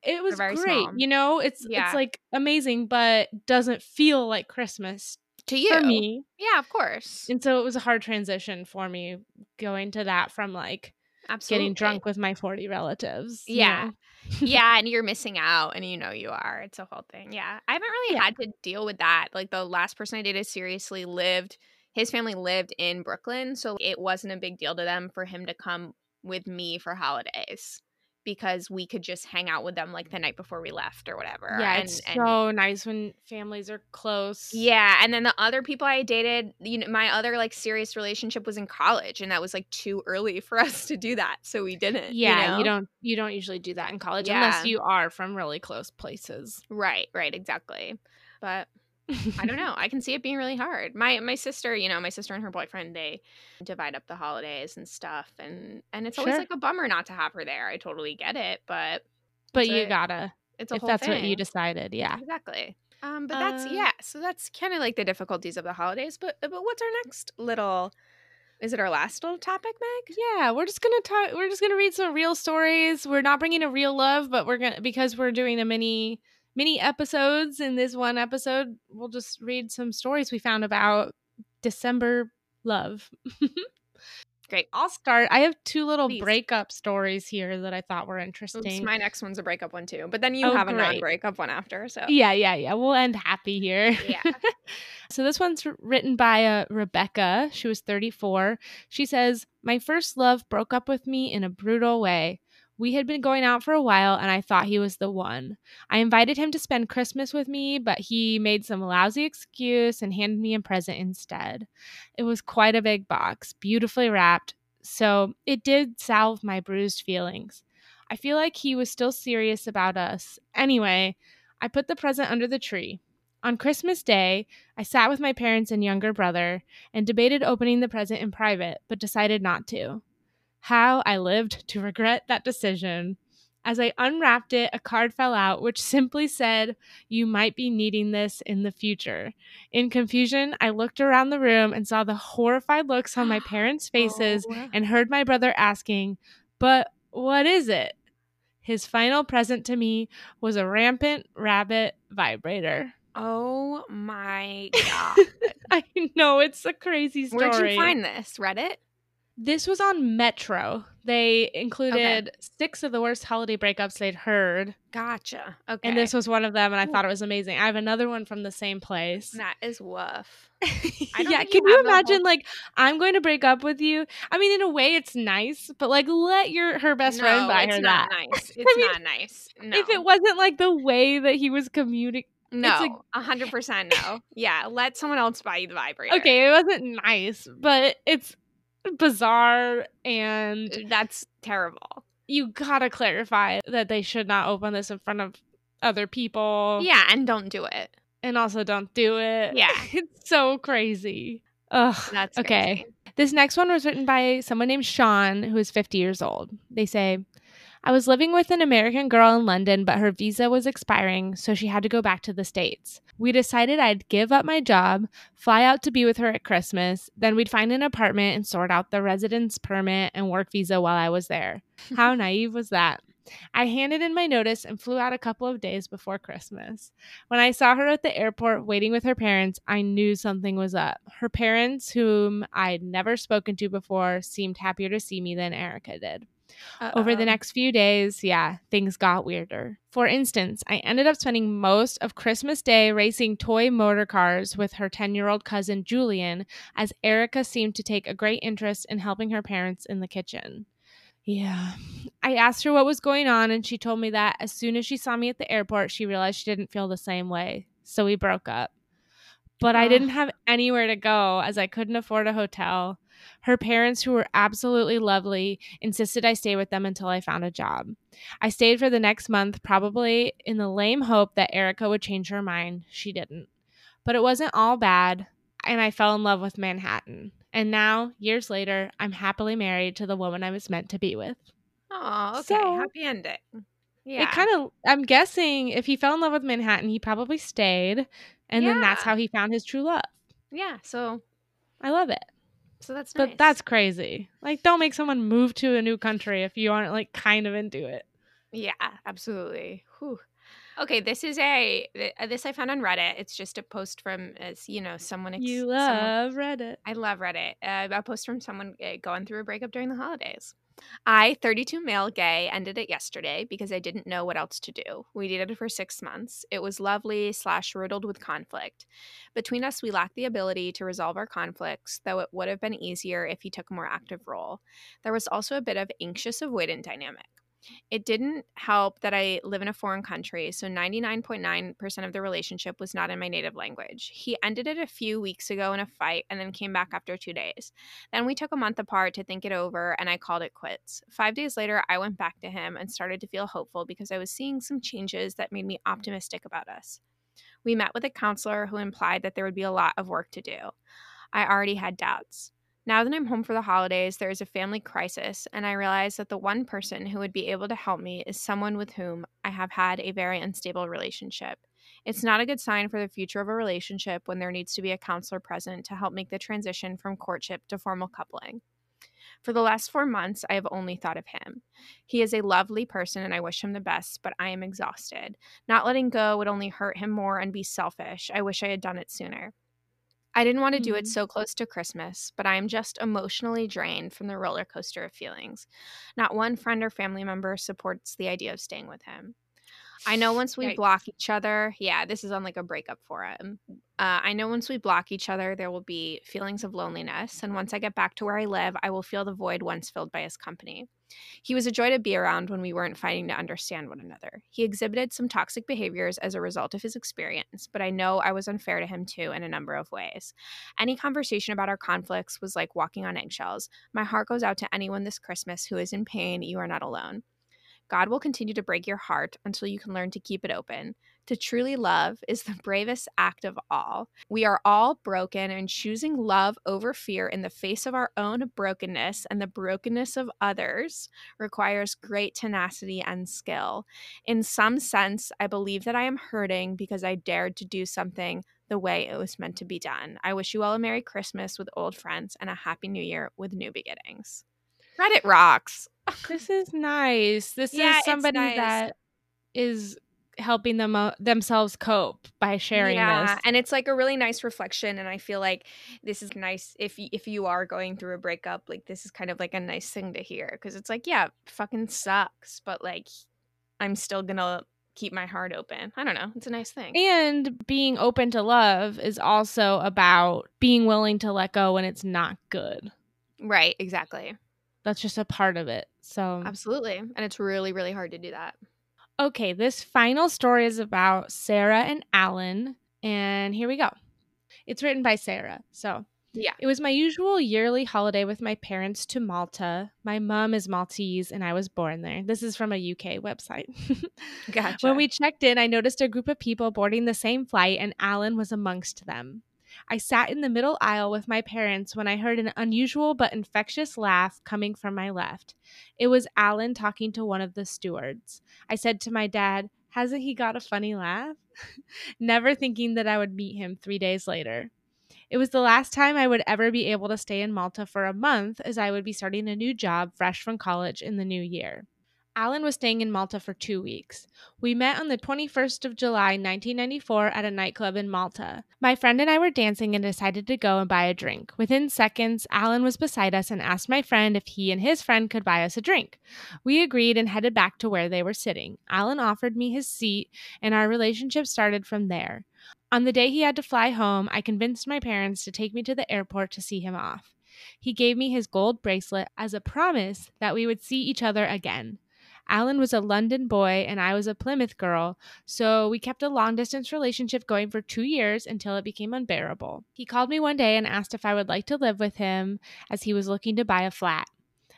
it was great. small. You know, it's Yeah. it's like amazing, but doesn't feel like Christmas To you. for me. Yeah, of course. And so it was a hard transition for me going to that from like Absolutely. getting drunk with my 40 relatives. you Yeah. know? yeah, and you're missing out and you know you are. It's a whole thing. Yeah. I haven't really Yeah. had to deal with that. Like the last person I dated seriously lived his family lived in Brooklyn, so it wasn't a big deal to them for him to come with me for holidays because we could just hang out with them like the night before we left or whatever. Yeah, and, it's and- so nice when families are close. Yeah, and then the other people I dated, you know, my other like serious relationship was in college, and that was like too early for us to do that, so we didn't. Yeah, you, know? don't you don't usually do that in college Yeah. unless you are from really close places. Right, right, exactly. But I don't know. I can see it being really hard. My my sister, you know, my sister and her boyfriend, they divide up the holidays and stuff, and and it's always Sure. like a bummer not to have her there. I totally get it, but But you a- gotta it's a if whole that's thing. what you decided. Yeah. exactly. Um, but that's Uh, yeah. So that's kind of like the difficulties of the holidays. But but what's our next little Is it our last little topic, Meg? Yeah, we're just gonna talk. We're just gonna read some real stories. We're not bringing a real love, but we're gonna because we're doing a mini mini episodes in this one episode. We'll just read some stories we found about December love. Great. I'll start. I have two little Please. breakup stories here that I thought were Oops, interesting. my next one's a breakup one too, but then you Oh, have a non-breakup one after. So yeah, yeah, yeah. We'll end happy here. Yeah. so this one's written by uh, Rebecca. She was 34. She says, My first love broke up with me in a brutal way. We had been going out for a while and I thought he was the one. I invited him to spend Christmas with me, but he made some lousy excuse and handed me a present instead. It was quite a big box, beautifully wrapped, so it did salve my bruised feelings. I feel like he was still serious about us. Anyway, I put the present under the tree. On Christmas Day, I sat with my parents and younger brother and debated opening the present in private, but decided not to. How I lived to regret that decision. As I unwrapped it, a card fell out which simply said, You might be needing this in the future. In confusion, I looked around the room and saw the horrified looks on my parents' oh. faces Oh. and heard my brother asking, But what is it? His final present to me was a rampant rabbit vibrator. Oh my god. I know it's a crazy story. Where'd you find this? Reddit? This was on Metro. They included six of the worst holiday breakups they'd heard, Gotcha. Okay. and this was one of them. And I Ooh. thought it was amazing. I have another one from the same place. that is woof. yeah, can you you imagine? whole- Like, I'm going to break up with you. I mean, in a way, it's nice, but like, let your her best friend buy it's her not that. nice. It's mean, not nice. No. If it wasn't like the way that he was communicating. no, a hundred percent no. Yeah, let someone else buy you the vibrator. Okay, it wasn't nice, but it's bizarre and uh, that's terrible. you gotta clarify that they should not open this in front of other people. Yeah, and don't do it. And also don't do it. Yeah. It's so crazy. Ugh. That's okay. This next one was written by someone named Sean, who is 50 years old. They say, I was living with an American girl in London, but her visa was expiring, so she had to go back to the States. We decided I'd give up my job, fly out to be with her at Christmas, then we'd find an apartment and sort out the residence permit and work visa while I was there. How naive was that? I handed in my notice and flew out a couple of days before Christmas. When I saw her at the airport waiting with her parents, I knew something was up. Her parents, whom I'd never spoken to before, seemed happier to see me than Erica did. Over the next few days, yeah, things got weirder. For instance, I ended up spending most of Christmas Day racing toy motor cars with her 10 year old cousin Julian, as Erica seemed to take a great interest in helping her parents in the kitchen. Yeah. I asked her what was going on, and she told me that as soon as she saw me at the airport, she realized she didn't feel the same way. So we broke up. But I didn't have anywhere to go as I couldn't afford a hotel. Her parents, who were absolutely lovely, insisted I stay with them until I found a job. I stayed for the next month, probably in the lame hope that Erica would change her mind. She didn't. But it wasn't all bad, and I fell in love with Manhattan. And now, years later, I'm happily married to the woman I was meant to be with. Oh, okay. So- Happy ending. Yeah. It kind of, I'm guessing if he fell in love with Manhattan, he probably stayed. And then that's how he found his true love. yeah. So I love it. So that's But that's crazy. Like, don't make someone move to a new country if you aren't like kind of into it. Yeah, absolutely. Whew. Okay, this is a uh, this I found on Reddit. It's just a post from as you know someone. Ex- You someone- love Reddit. I love Reddit. Uh, a post from someone uh, going through a breakup during the holidays. I, 32 male gay, ended it yesterday because I didn't know what else to do. We dated for six months. It was lovely slash riddled with conflict. Between us, we lacked the ability to resolve our conflicts, though it would have been easier if he took a more active role. There was also a bit of anxious avoidant dynamic. It didn't help that I live in a foreign country, so 99.9% of the relationship was not in my native language. He ended it a few weeks ago in a fight and then came back after two days. Then we took a month apart to think it over and I called it quits. Five days later, I went back to him and started to feel hopeful because I was seeing some changes that made me optimistic about us. We met with a counselor who implied that there would be a lot of work to do. I already had doubts. Now that I'm home for the holidays, there is a family crisis, and I realize that the one person who would be able to help me is someone with whom I have had a very unstable relationship. It's not a good sign for the future of a relationship when there needs to be a counselor present to help make the transition from courtship to formal coupling. For the last four months, I have only thought of him. He is a lovely person and I wish him the best, but I am exhausted. Not letting go would only hurt him more and be selfish. I wish I had done it sooner. I didn't want to do it Mhm. so close to Christmas, but I am just emotionally drained from the roller coaster of feelings. Not one friend or family member supports the idea of staying with him. I know once we Yikes. block each other, yeah, this is on like a breakup forum. Uh, I know once we block each other, there will be feelings of loneliness. And once I get back to where I live, I will feel the void once filled by his company. He was a joy to be around when we weren't fighting to understand one another. He exhibited some toxic behaviors as a result of his experience, but I know I was unfair to him too in a number of ways. Any conversation about our conflicts was like walking on eggshells. My heart goes out to anyone this Christmas who is in pain. You are not alone. God will continue to break your heart until you can learn to keep it open. To truly love is the bravest act of all. We are all broken, and choosing love over fear in the face of our own brokenness and the brokenness of others requires great tenacity and skill. In some sense, I believe that I am hurting because I dared to do something the way it was meant to be done. I wish you all a Merry Christmas with old friends and a Happy New Year with new beginnings. Reddit rocks. This is nice. This Yeah, is somebody nice. that is helping them uh, themselves cope by sharing yeah, this. and it's like a really nice reflection, and I feel like this is nice if if you are going through a breakup, like this is kind of like a nice thing to hear because it's like, yeah, fucking sucks, but like I'm still gonna keep my heart open. I don't know, it's a nice thing. And being open to love is also about being willing to let go when it's not good. right, exactly, That's just a part of it. So, absolutely, and it's really really hard to do that. Okay, this final story is about Sarah and Alan. And here we go. It's written by Sarah. So, Yeah. It was my usual yearly holiday with my parents to Malta. My mom is Maltese and I was born there. This is from a UK website. Gotcha. When we checked in, I noticed a group of people boarding the same flight and Alan was amongst them. I sat in the middle aisle with my parents when I heard an unusual but infectious laugh coming from my left. It was Alan talking to one of the stewards. I said to my dad, Hasn't he got a funny laugh? Never thinking that I would meet him three days later. It was the last time I would ever be able to stay in Malta for a month, as I would be starting a new job fresh from college in the new year. Alan was staying in Malta for two weeks. We met on the 21st of July, 1994, at a nightclub in Malta. My friend and I were dancing and decided to go and buy a drink. Within seconds, Alan was beside us and asked my friend if he and his friend could buy us a drink. We agreed and headed back to where they were sitting. Alan offered me his seat, and our relationship started from there. On the day he had to fly home, I convinced my parents to take me to the airport to see him off. He gave me his gold bracelet as a promise that we would see each other again. Alan was a London boy and I was a Plymouth girl, so we kept a long distance relationship going for two years until it became unbearable. He called me one day and asked if I would like to live with him as he was looking to buy a flat.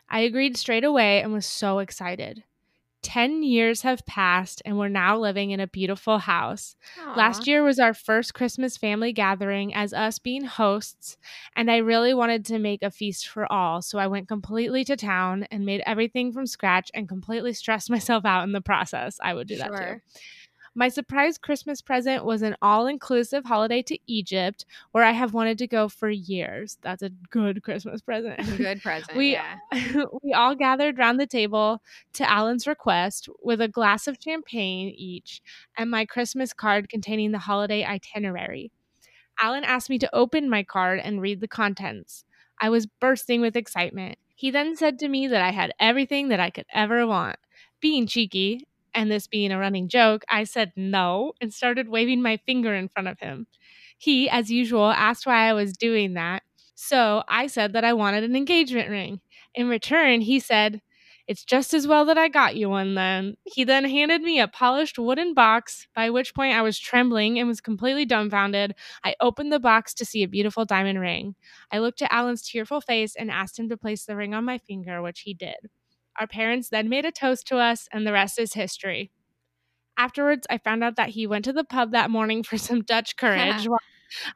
I agreed straight away and was so excited. Ten years have passed and we're now living in a beautiful house. Last year was our first Christmas family gathering as us being hosts, and I really wanted to make a feast for all, so I went completely to town and made everything from scratch and completely stressed myself out in the process. I would do that too. My surprise Christmas present was an all inclusive holiday to Egypt, where I have wanted to go for years. That's a good Christmas present. Good present. We- yeah. we all gathered round the table to Alan's request with a glass of champagne each and my Christmas card containing the holiday itinerary. Alan asked me to open my card and read the contents. I was bursting with excitement. He then said to me that I had everything that I could ever want. Being cheeky, and this being a running joke, I said no and started waving my finger in front of him. He, as usual, asked why I was doing that. So I said that I wanted an engagement ring. In return, he said, It's just as well that I got you one then. He then handed me a polished wooden box, by which point I was trembling and was completely dumbfounded. I opened the box to see a beautiful diamond ring. I looked at Alan's tearful face and asked him to place the ring on my finger, which he did. Our parents then made a toast to us, and the rest is history. Afterwards, I found out that he went to the pub that morning for some Dutch courage while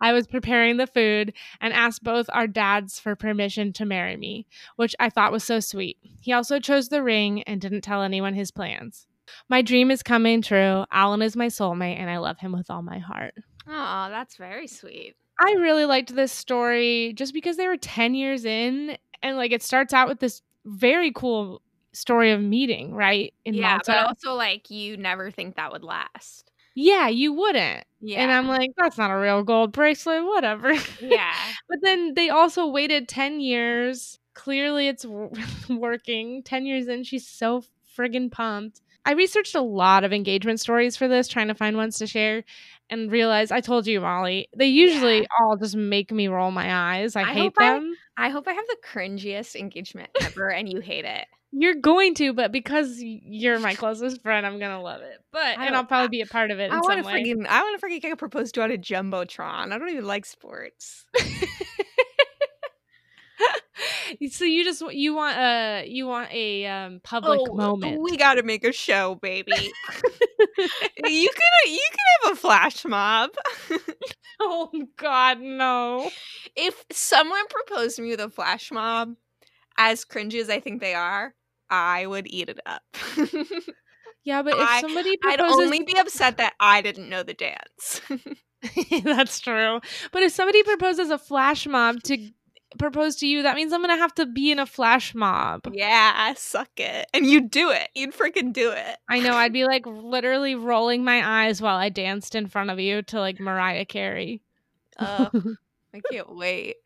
I was preparing the food and asked both our dads for permission to marry me, which I thought was so sweet. He also chose the ring and didn't tell anyone his plans. My dream is coming true. Alan is my soulmate, and I love him with all my heart. Oh, that's very sweet. I really liked this story just because they were 10 years in, and like it starts out with this very cool story of meeting, right? In yeah, Malta. but also like you never think that would last. yeah, you wouldn't. Yeah. And I'm like, that's not a real gold bracelet, whatever. yeah. But then they also waited 10 years. Clearly, it's working. 10 years in, she's so friggin' pumped. I researched a lot of engagement stories for this, trying to find ones to share, and realized I told you, Molly, they usually Yeah. all just make me roll my eyes. I, I hate hope I- them. I hope I have the cringiest engagement ever and you hate it. You're going to, but because you're my closest friend, I'm gonna love it. But and I'll probably be a part of it in I want to freaking I want to freaking get proposed to on a jumbotron. I don't even like sports. so you just you want a you want a um public oh, uh, moment. Oh, We got to make a show, baby. you can uh, you can have a flash mob. oh God, no! if someone proposed to me with a flash mob, as cringy as I think they are, I would eat it up. Yeah, but if I- somebody I'd only be upset that I didn't know the dance. that's true. But if somebody proposes a flash mob to propose to you, that means I'm gonna have to be in a flash mob. yeah, I suck it. And you'd do it. You'd freaking do it. I know. I'd be like literally rolling my eyes while I danced in front of you to like Mariah Carey. Ugh, I can't wait.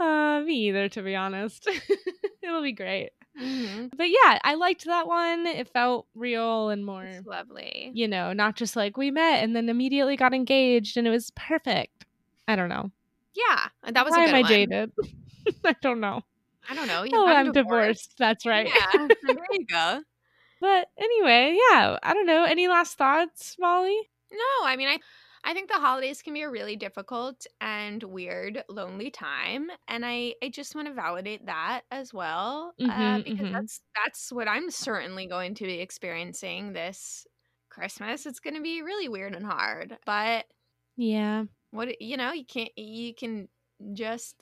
uh, me either, to be honest. It'll be great. Mhm. But yeah, I liked that one. It felt real and more, It's lovely. you know, not just like we met and then immediately got engaged and it was perfect. I don't know. Yeah, that was Why a good am I one. jaded? I don't know. I don't know. You've Oh, I'm divorced. That's right. Yeah, there you go. But anyway, yeah, I don't know. Any last thoughts, Molly? No, I mean, I, I think the holidays can be a really difficult and weird, lonely time, and I, I just want to validate that as well, uh, Mhm, because mhm. that's that's what I'm certainly going to be experiencing this Christmas. It's going to be really weird and hard, but Yeah. what you know, you can't, you can just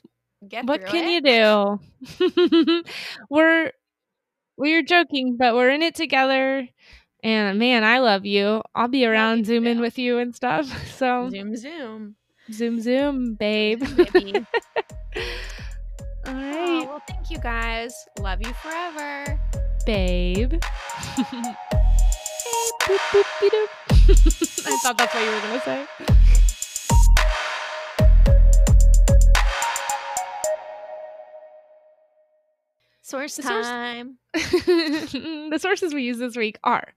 get. What can it. you do? we're we're joking, but we're in it together. And man, I love you. I'll be around you zooming too. with you and stuff. So Zoom, zoom, zoom zoom, babe. Zoom. All Oh, well, thank you guys. Love you forever. babe. Boop, boop, be doop. I thought that's what you were gonna say. Source The source- time. the sources we use this week are,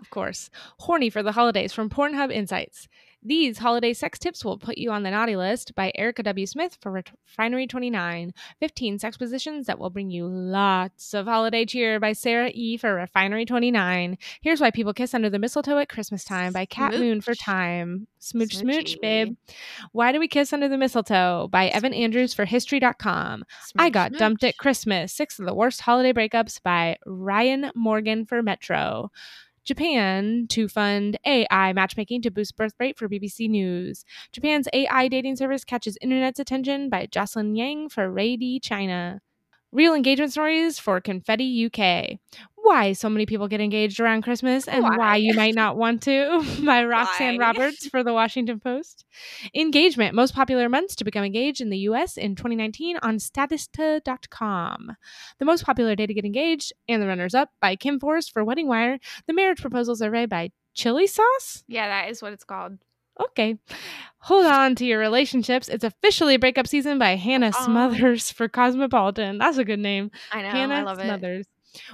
of course, Horny for the Holidays from Pornhub Insights. These holiday sex tips will put you on the naughty list by Erika W. Smith for Refinery 29. 15 sex positions that will bring you lots of holiday cheer by Sarah E. for Refinery 29. Here's why people kiss under the mistletoe at Christmas time by Kat Moon for Time. Smooch, smooch, babe. Why do we kiss under the mistletoe by Evan Andrews for History.com. I Smooch, Got Dumped at. Christmas. Six of the worst holiday breakups by Ryan Morgan for Metro. Japan to fund AI matchmaking to boost birth rate for BBC News. Japan's AI dating service catches internet's attention by Jocelyn Yang for D China. Real engagement stories for Confetti UK. Why so many people get engaged around Christmas and why, Why? you might not want to by Roxanne Why? Roberts for the Washington Post. Engagement, most popular months to become engaged in the US in 2019 on Statista.com. The most popular day to get engaged and the runners up by Kim Forrest for Wedding Wire. The marriage proposals are read by Chili Sauce. Yeah, that is what it's called. Okay. Hold on to your relationships. It's officially breakup season by Hannah Aw. Smothers for Cosmopolitan. That's a good name. I know. Hannah I love it. Smothers.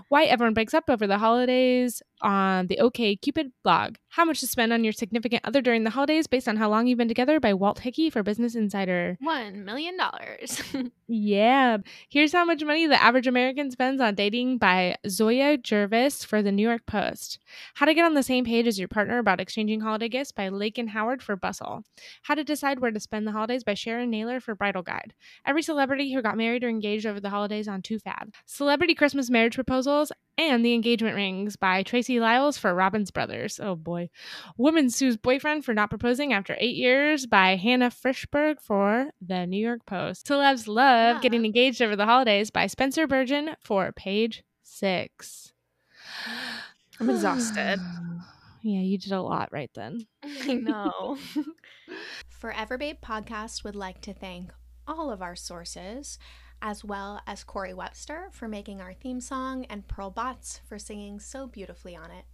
Why everyone breaks up over the holidays on the OkCupid blog. How much to spend on your significant other during the holidays based on how long you've been together by Walt Hickey for Business Insider. One million dollars. Yeah. Here's how much money the average American spends on dating by Zoya Gervis for the New York Post. How to get on the same page as your partner about exchanging holiday gifts by Laken Howard for Bustle. How to decide where to spend the holidays by Sharon Naylor for Bridal Guide. Every celebrity who got married or engaged over the holidays on Toofab. Celebrity Christmas marriage proposals and the engagement rings by Tracy Lyles for Robbins Brothers. Oh boy. Woman sues boyfriend for not proposing after eight years by Hannah Frishberg for the New York Post. Celebs love Yeah. getting engaged over the holidays by Spencer Burgeon for page six. I'm exhausted. yeah, you did a lot right then. I know. Forever Babe Podcast would like to thank all of our sources, as well as Corey Webster for making our theme song and Pearl Bots for singing so beautifully on it.